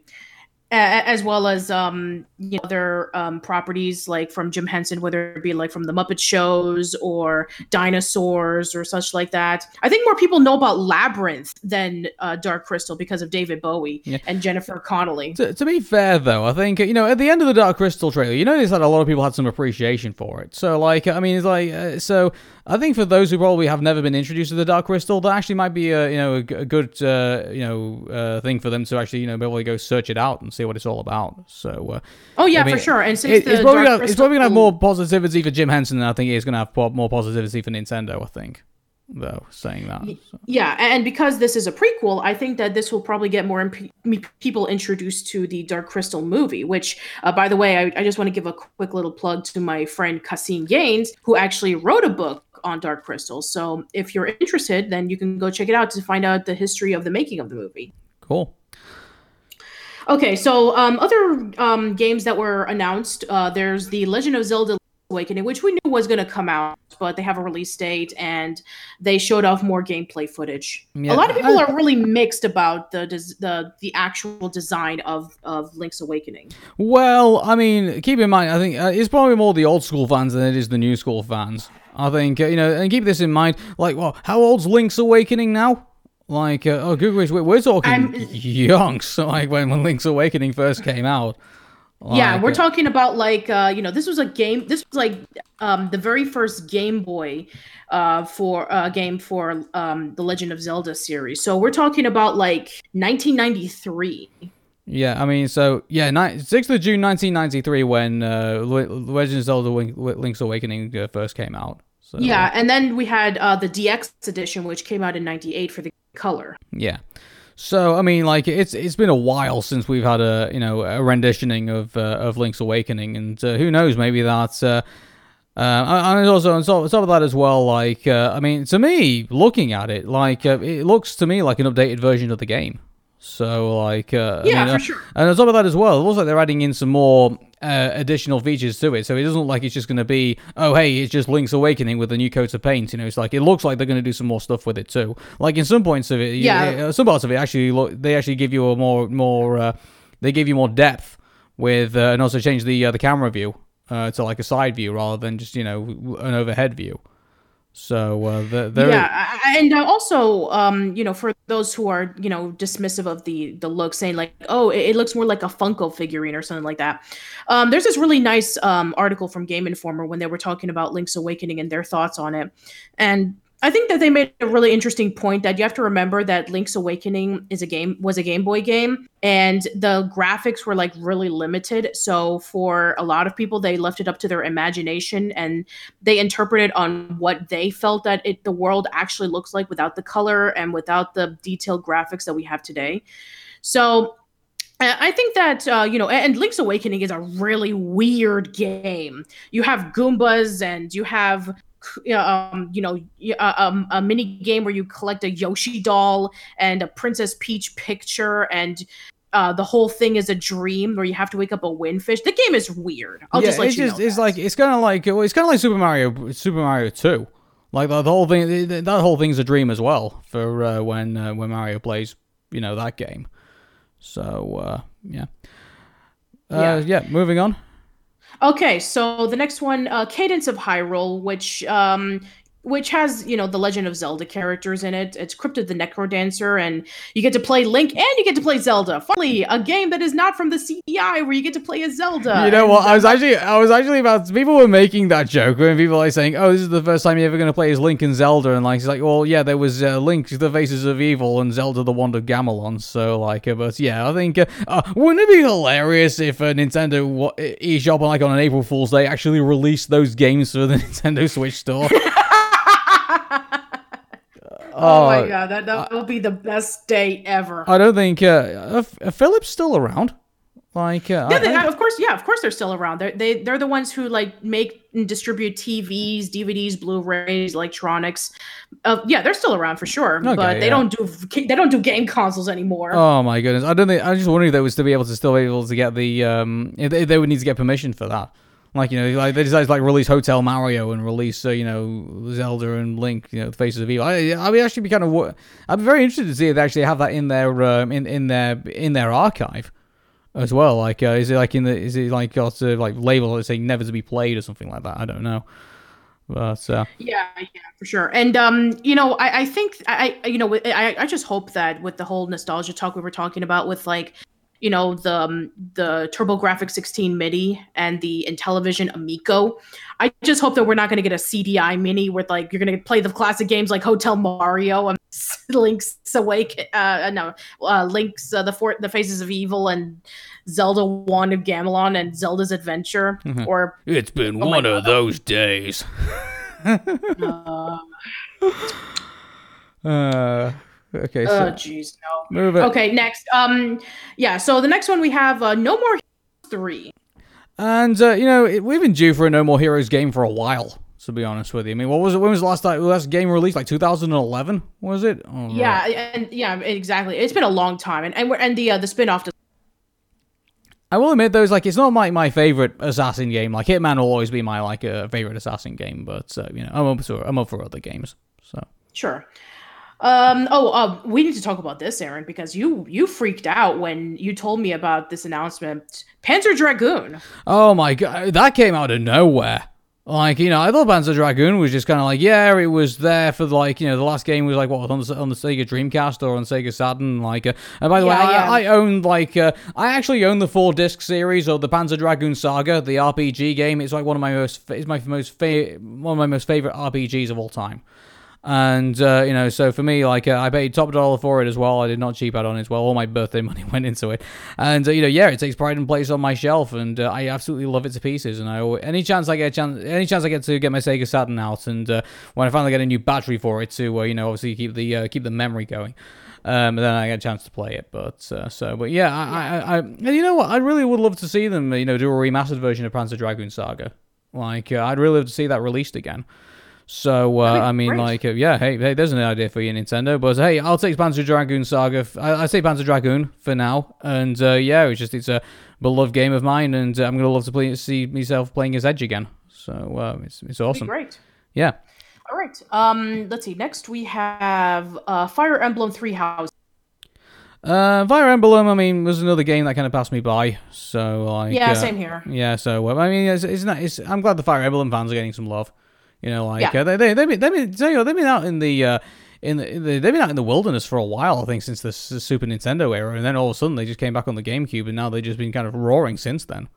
as well as um, you know other um, properties like from Jim Henson, whether it be like from the Muppet shows or dinosaurs or such like that. I think more people know about Labyrinth than uh, Dark Crystal because of David Bowie yeah. and Jennifer Connelly. To, to, be fair, though, I think you know at the end of the Dark Crystal trailer, you notice that a lot of people had some appreciation for it. So like, I mean, it's like uh, so. I think for those who probably have never been introduced to the Dark Crystal, that actually might be a you know a, a good uh, you know uh, thing for them to actually you know be able to go search it out and see what it's all about. So. Uh, oh yeah, I mean, for sure. And since it, it's, probably gonna, it's probably gonna have more positivity for Jim Henson than I think it's gonna have more positivity for Nintendo. I think though saying that. So. Yeah, and because this is a prequel, I think that this will probably get more imp- people introduced to the Dark Crystal movie. Which, uh, by the way, I, I just want to give a quick little plug to my friend Kasim Gaines, who actually wrote a book on Dark Crystal. So if you're interested, then you can go check it out to find out the history of the making of the movie. Cool. Okay, so um, other um, games that were announced, uh, there's the Legend of Zelda Awakening, which we knew was going to come out, but they have a release date and they showed off more gameplay footage. Yeah, a lot of people are really mixed about the the the actual design of of Link's Awakening. Well, I mean, keep in mind, I think uh, it's probably more the old school fans than it is the new school fans. I think uh, you know, and keep this in mind. Like, well, how old's Link's Awakening now? Like, uh, oh, good we're, we're talking I'm, young. So, like, when, when Link's Awakening first came out. Like, yeah, we're uh, talking about like uh, you know this was a game. This was like um, the very first Game Boy uh, for a uh, game for um, the Legend of Zelda series. So we're talking about like 1993. Yeah, I mean, so yeah, ni- 6th of June 1993 when uh, Legend of Zelda Link's Awakening uh, first came out. So, yeah, and then we had uh, the DX edition, which came out in '98 for the color. Yeah. So I mean, like it's it's been a while since we've had a you know a renditioning of uh, of Link's Awakening, and uh, who knows, maybe that's. Uh, uh, and also on top, of that as well, like uh, I mean, to me, looking at it, like uh, it looks to me like an updated version of the game. So like, uh, yeah, I mean, for uh, sure. And on top of that as well, it looks like they're adding in some more uh, additional features to it. So it doesn't look like it's just going to be, oh hey, it's just Link's Awakening with a new coat of paint. You know, it's like it looks like they're going to do some more stuff with it too. Like in some points of it, yeah, yeah some parts of it actually look, they actually give you a more more, uh, they give you more depth with, uh, and also change the uh, the camera view uh to like a side view rather than just you know an overhead view. So uh, the, yeah, and also, um, you know, for those who are you know dismissive of the the look, saying like, oh, it, it looks more like a Funko figurine or something like that. Um, there's this really nice um, article from Game Informer when they were talking about Link's Awakening and their thoughts on it, and I think that they made a really interesting point that you have to remember that Link's Awakening is a game was a Game Boy game and the graphics were like really limited. So for a lot of people they left it up to their imagination and they interpreted on what they felt that it the world actually looks like without the color and without the detailed graphics that we have today. So I think that uh, you know, and Link's Awakening is a really weird game. You have Goombas and you have um, you know, a, um, a mini game where you collect a Yoshi doll and a Princess Peach picture, and uh, the whole thing is a dream where you have to wake up a windfish. The game is weird. I'll yeah, just let it's you just, know. It's that. like it's kind of like it's kind of like Super Mario, Super Mario Two. Like the, the whole thing, that whole thing's a dream as well for uh, when uh, when Mario plays, you know, that game. So uh, yeah. Uh, yeah. yeah, moving on. Okay, so the next one, uh, Cadence of Hyrule, which um, which has you know the Legend of Zelda characters in it. It's Crypt of the NecroDancer, and you get to play Link and you get to play Zelda. Finally, a game that is not from the CDI where you get to play as Zelda. You know what? I was actually I was actually about people were making that joke when people are like saying, "Oh, this is the first time you're ever going to play as Link and Zelda," and like it's like, well, yeah, there was uh, Link, the Faces of Evil, and Zelda, the Wand of Gamelon. So like, uh, but yeah, I think uh, uh, wouldn't it be hilarious if uh, Nintendo eShop like on an April Fool's Day actually released those games for the Nintendo Switch store? Oh, oh, my god, that that will be the best day ever. I don't think uh, uh, Philips still around. Like, uh, yeah, they, of course, yeah, of course, they're still around. They're they they're the ones who like make and distribute TVs, DVDs, Blu-rays, electronics. Uh, yeah, they're still around for sure, okay, but they yeah. don't do they don't do game consoles anymore. Oh my goodness, I don't think I just wondering if they would still be able to still be able to get the um they, they would need to get permission for that. Like you know, like they decided to like release Hotel Mario and release uh, you know Zelda and Link, you know, the Faces of Evil. I I would actually be kind of I'd be very interested to see if they actually have that in their um, in in their in their archive. as well. Like, uh, is it like in the is it like got a like label that saying never to be played or something like that? I don't know. But uh, yeah, yeah, for sure. And um, you know, I, I think I, you know, I, I just hope that with the whole nostalgia talk we were talking about, with like, you know, the um, the TurboGrafx 16 Mini and the Intellivision Amico. I just hope that we're not going to get a CDI Mini with like you're going to play the classic games like Hotel Mario and Link's Awake, uh, no, uh, Link's uh, the Fort, the Faces of Evil and Zelda Wand of Gamelon and Zelda's Adventure, mm-hmm. or it's been oh one of those days. uh, uh, okay. So oh, jeez, no. Move it. Okay, next. Um, yeah. So the next one we have uh, No More Heroes Three. And uh, you know we've been due for a No More Heroes game for a while. To be honest with you, I mean, what was it? When was the last time last game released? Like 2011, was it? Oh, yeah, and yeah, exactly. It's been a long time, and and, we're, and the uh, the spinoff I will admit though, it's like it's not my, my favorite assassin game. Like Hitman will always be my like a uh, favorite assassin game, but uh, you know I'm up for I'm up for other games. So sure. Um, oh, uh, we need to talk about this, Arun, because you you freaked out when you told me about this announcement. Panzer Dragoon. Oh my god, that came out of nowhere. Like, you know, I thought Panzer Dragoon was just kind of like, yeah, it was there for like, you know, the last game was like, what, on the, on the Sega Dreamcast or on Sega Saturn? Like, uh, and by the yeah, way, yeah. I, I owned like, uh, I actually own the four disc series of the Panzer Dragoon Saga, the RPG game. It's like one of my most, it's my most, fa- one of my most favorite RPGs of all time. And uh, you know, so for me, like uh, I paid top dollar for it as well. I did not cheap out on it as well. All my birthday money went into it, and uh, you know, yeah, it takes pride and place on my shelf, and uh, I absolutely love it to pieces. And I any chance I get a chance, any chance I get to get my Sega Saturn out, and uh, when I finally get a new battery for it to, uh, you know, obviously keep the keep the memory going. Um, then I get a chance to play it. But so, but yeah, I, I, I, you know what? I really would love to see them, you know, do a remastered version of Panzer Dragoon Saga. Like, I'd really love to see that released again. So uh, I mean, great. like, uh, yeah, hey, hey, there's an idea for you, Nintendo. But hey, I'll take Panzer Dragoon Saga. F- I, I say Panzer Dragoon for now, and uh, yeah, it's just it's a beloved game of mine, and uh, I'm gonna love to play, see myself playing as Edge again. So uh, it's it's awesome. Great. Yeah. All right. Um, let's see. Next we have uh, Fire Emblem Three Houses. Uh, Fire Emblem, I mean, was another game that kind of passed me by. So like, yeah, same here. Yeah, so I mean, it's, it's not. It's, I'm glad the Fire Emblem fans are getting some love. You know, like yeah. uh, they they they've been, they've been you know, they've been out in the. Uh, in the, they've been out in the wilderness for a while, I think, since the Super Nintendo era, and then all of a sudden they just came back on the GameCube, and now they've just been kind of roaring since then.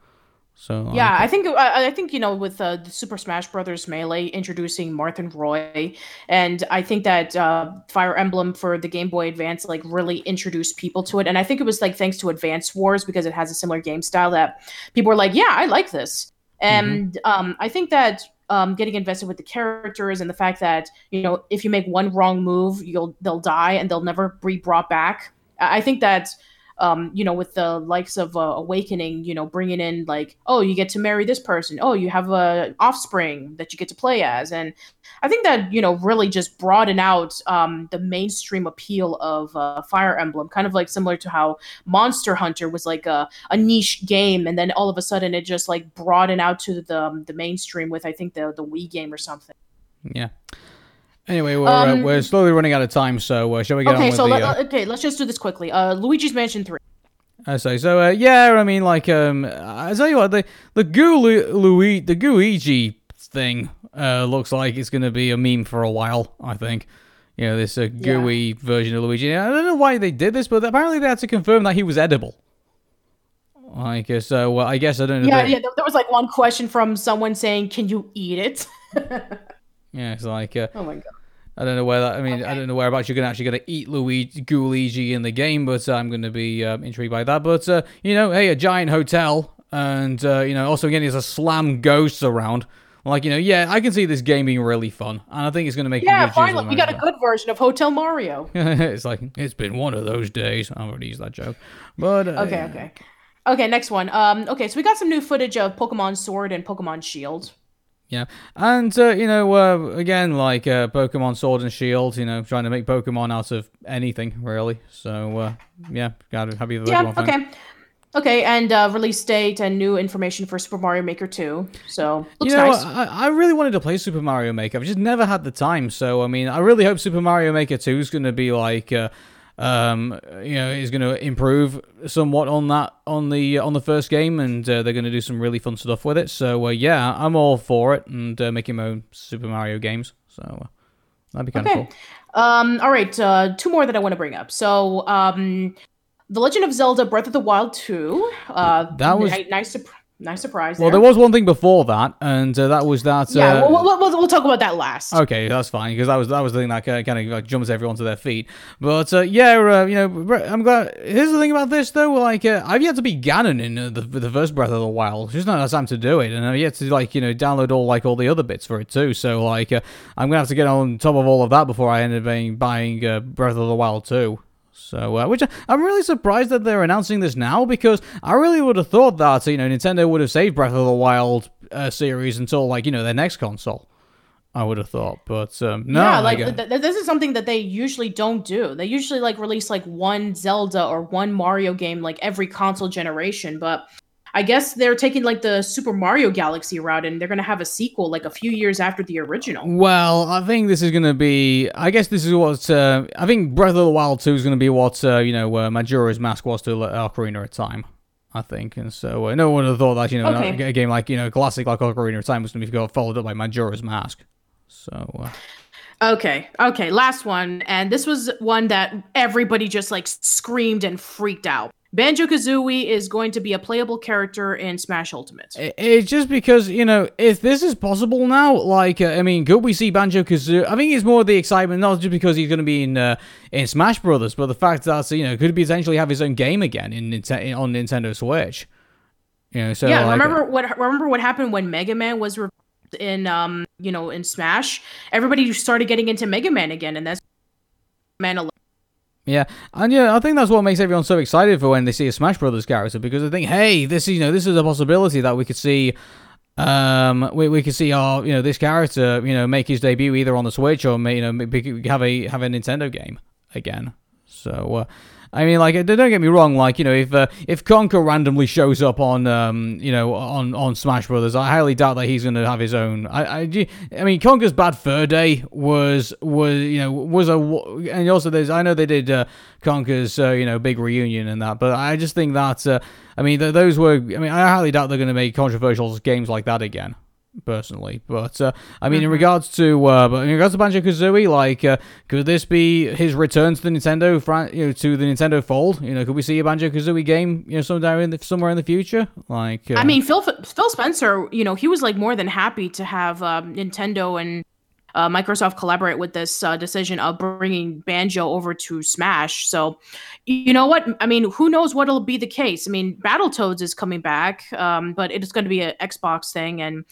So yeah, I think I think you know with uh, the Super Smash Brothers Melee introducing Marth and Roy, and I think that uh, Fire Emblem for the Game Boy Advance like really introduced people to it, and I think it was like thanks to Advance Wars because it has a similar game style that people were like, yeah, I like this, mm-hmm. and mm-hmm. um, I think that um, getting invested with the characters and the fact that you know if you make one wrong move, you'll they'll die and they'll never be brought back. I think that um, you know, with the likes of uh, Awakening, you know, bringing in like, oh, you get to marry this person. Oh, you have a offspring that you get to play as, and I think that you know really just broaden out um, the mainstream appeal of uh, Fire Emblem, kind of like similar to how Monster Hunter was like a, a niche game, and then all of a sudden it just like broadened out to the um, the mainstream with I think the the Wii game or something. Yeah. Anyway, we're, uh, um, uh, we're slowly running out of time, so uh, shall we get okay, on with so the... Let, uh, okay, let's just do this quickly. Uh, Luigi's Mansion 3. I say so. Uh, yeah, I mean, like, um, I tell you what, the the Goo Louis, the Gooigi thing uh, looks like it's going to be a meme for a while. I think, you know, this uh, gooey yeah. version of Luigi. I don't know why they did this, but apparently they had to confirm that he was edible. Like, so uh, I guess I don't know. Yeah, yeah. There was like one question from someone saying, "Can you eat it?" yeah, it's like, uh, oh my god. I don't know where that. I mean, okay. I don't know whereabouts you're gonna actually gonna eat Luigi, Luigi in the game, but uh, I'm gonna be uh, intrigued by that. But uh, you know, hey, a giant hotel, and uh, you know, also again, there's a slam ghosts around. Like you know, yeah, I can see this game being really fun, and I think it's gonna make. Yeah, finally, we got a good version of Hotel Mario. it's like it's been one of those days. I've already used that joke, but uh, okay, okay, okay. Next one. Um, okay, so we got some new footage of Pokemon Sword and Pokemon Shield. Yeah, and uh, you know, uh, again, like uh, Pokemon Sword and Shield, you know, trying to make Pokemon out of anything really. So uh, yeah, got to happy with yeah, okay. Okay, and uh, release date and new information for Super Mario Maker 2. So, looks you know, nice. I, I really wanted to play Super Mario Maker. I've just never had the time. So, I mean, I really hope Super Mario Maker 2 is going to be like uh, um, you know, is going to improve somewhat on that on the on the first game, and uh, they're going to do some really fun stuff with it. So uh, yeah, I'm all for it, and uh, making my own Super Mario games. So uh, that'd be kind of Okay. cool. Um, all right, uh, two more that I want to bring up. So, um, The Legend of Zelda: Breath of the Wild 2. Uh, That was- ni- nice, surp- nice surprise. Well, there. there was one thing before that, and uh, that was that. yeah, uh, we'll, we'll, we'll, we'll talk about that last. Okay, that's fine because that was that was the thing that kind of like jumps everyone to their feet. But uh, yeah, uh, you know, I'm glad. Here's the thing about this though, like uh, I've yet to be Ganon in uh, the the first Breath of the Wild. Just not enough time to do it, and I've yet to like you know download all like all the other bits for it too. So like uh, I'm gonna have to get on top of all of that before I end up buying, buying uh, Breath of the Wild 2. So, uh, which I- I'm really surprised that they're announcing this now because I really would have thought that you know Nintendo would have saved Breath of the Wild uh, series until like you know their next console. I would have thought, but um, no, yeah, like th- th- this is something that they usually don't do. They usually like release like one Zelda or one Mario game like every console generation, but I guess they're taking like the Super Mario Galaxy route and they're going to have a sequel like a few years after the original. Well, I think this is going to be. I guess this is what. Uh, I think Breath of the Wild 2 is going to be what, uh, you know, uh, Majora's Mask was to Ocarina of Time. I think. And so uh, no one would have thought that, you know, Okay. a, game like, you know, classic like Ocarina of Time was going to be followed up by Majora's Mask. So, uh, Okay, okay, last one, and this was one that everybody just like screamed and freaked out. Banjo Kazooie is going to be a playable character in Smash Ultimate. it's just because, you know, if this is possible now, like, uh, I mean, could we see Banjo Kazooie? I think it's more the excitement, not just because he's going to be in uh, in Smash Brothers, but the fact that, you know, could he potentially have his own game again in, Ninte- on Nintendo Switch. You know, so yeah, like, remember what remember what happened when Mega Man was re- in um you know in Smash? Everybody started getting into Mega Man again, and that's Man. 11. Yeah, and yeah, I think that's what makes everyone so excited for when they see a Smash Brothers character because they think, hey, this you know this is a possibility that we could see. Um, we, we could see our you know this character you know make his debut either on the Switch or you know have a have a Nintendo game again. So uh, I mean, like don't get me wrong, like you know if uh, if Conker randomly shows up on um you know on on Smash Brothers, I highly doubt that he's going to have his own. I, I I mean Conker's Bad Fur Day was was you know was a and also there's I know they did uh, Conker's uh, you know big reunion and that, but I just think that uh, I mean th- those were I mean I highly doubt they're going to make controversial games like that again personally. But uh, I mean, in regards to uh, but in regards to Banjo Kazooie, like, uh, could this be his return to the Nintendo, fran- you know, to the Nintendo fold? You know, could we see a Banjo Kazooie game, you know, somewhere in the somewhere in the future? Like, uh, I mean, Phil Phil Spencer, you know, he was like more than happy to have um, Nintendo and uh, Microsoft collaborate with this uh, decision of bringing Banjo over to Smash. So, you know what? I mean, who knows what'll be the case? I mean, Battletoads is coming back, um, but it is going to be an Xbox thing, and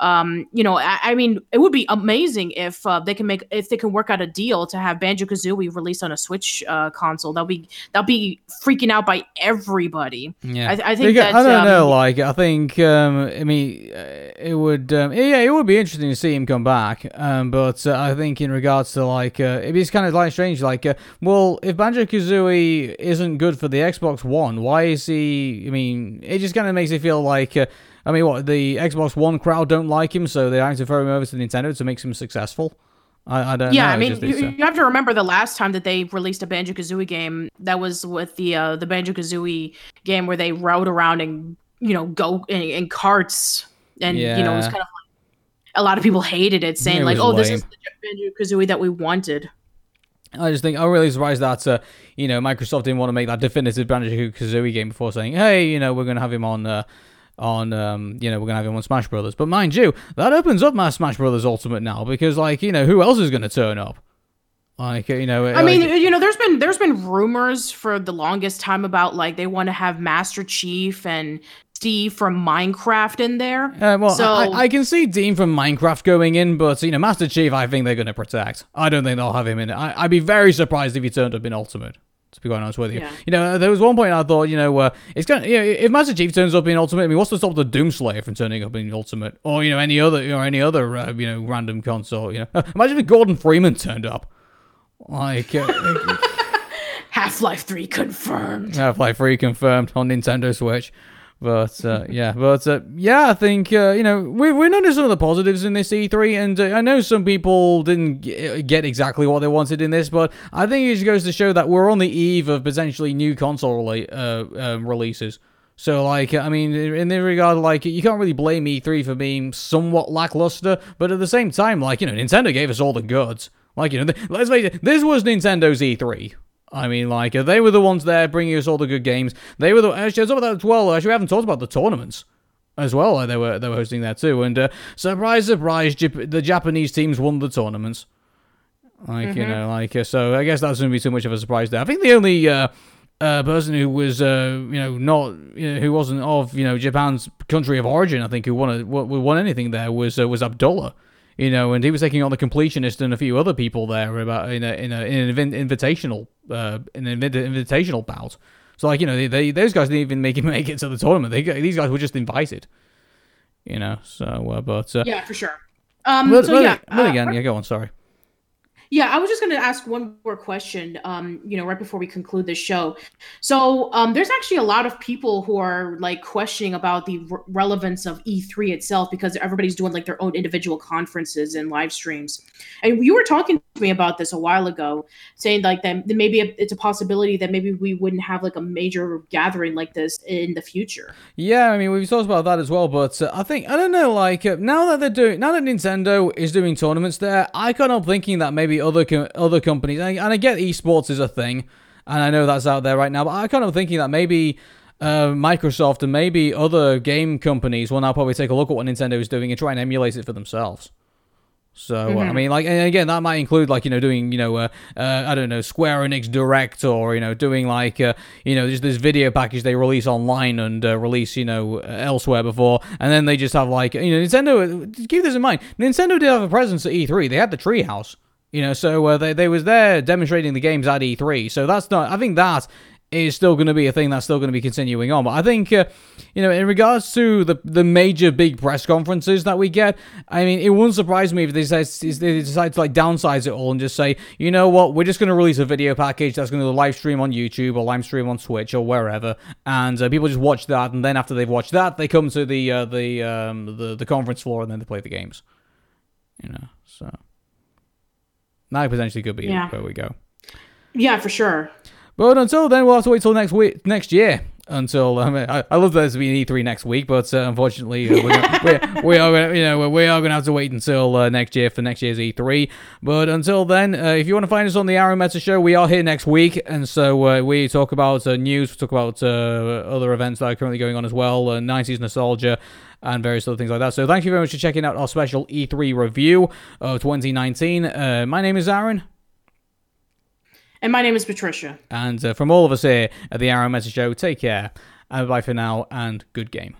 um, you know, I, I mean, it would be amazing if uh, they can make if they can work out a deal to have Banjo Kazooie released on a Switch uh, console. That'll be that'll be freaking out by everybody. Yeah, I, I think Because- that I don't um, know. Like, I think, um, I mean, uh, it would, um, yeah, it would be interesting to see him come back. Um, but uh, I think in regards to like, uh, it's kind of like strange. Like, uh, well, if Banjo Kazooie isn't good for the Xbox One, why is he? I mean, it just kind of makes it feel like. Uh, I mean, what the Xbox One crowd don't like him, so they're to throw him over to Nintendo to make him successful. I, I don't know. yeah, know. I mean, you, you have to remember the last time that they released a Banjo Kazooie game. That was with the uh, the Banjo Kazooie game where they rode around and you know go in, in carts, and you know it was kind of like a lot of people hated it, saying It like, "Oh, this is the Banjo Kazooie that we wanted." I just think I'm really surprised that uh, you know Microsoft didn't want to make that definitive Banjo Kazooie game before saying, "Hey, you know, we're going to have him on." Uh, on um you know we're gonna have him on Smash Brothers, but mind you, that opens up my Smash Brothers Ultimate now because like you know who else is gonna turn up? Like you know, I mean, you know, there's been there's been rumors for the longest time about like they want to have Master Chief and Steve from Minecraft in there. Uh, well, So- I, I can see Dean from Minecraft going in, but you know, Master Chief, I think they're going to protect. I don't think they'll have him in. I, I'd be very surprised if he turned up in Ultimate. To be quite honest with you, Yeah. you know, there was one point I thought, you know, uh, it's of, you know, if Master Chief turns up in Ultimate, I mean, what's to stop the Doomslayer from turning up in Ultimate, or you know, any other, or any other, uh, you know, random console? You know, imagine if Gordon Freeman turned up, like. Uh, Half Life Three confirmed. Half-Life 3 confirmed on Nintendo Switch. But uh, yeah, but uh, yeah, I think uh, you know we we noticed some of the positives in this E3, and uh, I know some people didn't g- get exactly what they wanted in this, but I think it just goes to show that we're on the eve of potentially new console rela- uh, um, releases. So like, I mean, in the regard, like, you can't really blame E3 for being somewhat lackluster, but at the same time, like, you know, Nintendo gave us all the goods. Like, you know, th- let's face it, this was Nintendo's E3. I mean, like, they were the ones there bringing us all the good games. They were the actually, about that as well. Actually, we haven't talked about the tournaments as well. They were they were hosting that too, and uh, surprise, surprise, Jap- the Japanese teams won the tournaments. Like, you know, like, uh, so I guess that's going to be too much of a surprise there. I think the only uh, uh, person who was, uh, you know, not, you know, who wasn't of, you know, Japan's country of origin, I think, who won, a, won anything there was uh, was Abdullah. You know, and he was taking on the completionist and a few other people there about in a in, a, in an invitational uh, an invit- invitational bout. So like you know, they, they those guys didn't even make it make it to the tournament. They these guys were just invited. You know, so uh, but uh, Yeah, for sure. Um, but, so but- yeah, but uh, again, yeah, go on. Sorry. Yeah, I was just going to ask one more question, um, you know, right before we conclude this show. So, um, there's actually a lot of people who are like questioning about the re- relevance of E3 itself because everybody's doing like their own individual conferences and live streams. And you were talking to me about this a while ago, saying like that maybe it's a possibility that maybe we wouldn't have like a major gathering like this in the future. Yeah, I mean we've talked about that as well, but uh, I think I don't know. Like uh, now that they're doing, now that Nintendo is doing tournaments there, I kind of thinking that maybe other co- other companies, and I, and I get esports is a thing, and I know that's out there right now, but I kind of thinking that maybe. Uh, Microsoft and maybe other game companies will now probably take a look at what Nintendo is doing and try and emulate it for themselves. So uh, I mean, like, and again, that might include like you know doing you know uh, uh, I don't know Square Enix Direct or you know doing like uh, you know just this video package they release online and uh, release you know uh, elsewhere before, and then they just have like you know Nintendo. Keep this in mind, Nintendo did have a presence at E3. They had the Treehouse. You know, so uh, they they was there demonstrating the games at E3. So that's not. I think that is still going to be a thing that's still going to be continuing on. But I think, uh, you know, in regards to the the major big press conferences that we get, I mean, it wouldn't surprise me if they decide, they decide to like downsize it all and just say, you know what, we're just going to release a video package that's going to live stream on YouTube or live stream on Twitch or wherever, and uh, people just watch that, and then after they've watched that, they come to the uh, the um, the the conference floor and then they play the games. You know, so that potentially could be Yeah. where we go. Yeah, for sure. But until then, we'll have to wait till next week, next year. Until I, mean, I, I love that there's be an E3 next week, but uh, unfortunately, uh, we're gonna, we're, we are gonna, you know we are going to have to wait until uh, next year for next year's E3. But until then, uh, if you want to find us on the Arunmeta Show, we are here next week, and so uh, we talk about uh, news, we talk about uh, other events that are currently going on as well, uh, 90s nostalgia. And various other things like that. So, thank you very much for checking out our special E3 review of 2019. Uh, my name is Arun. And my name is Patricia. And uh, from all of us here at the Arunmeta Show, take care. And bye for now, and good game.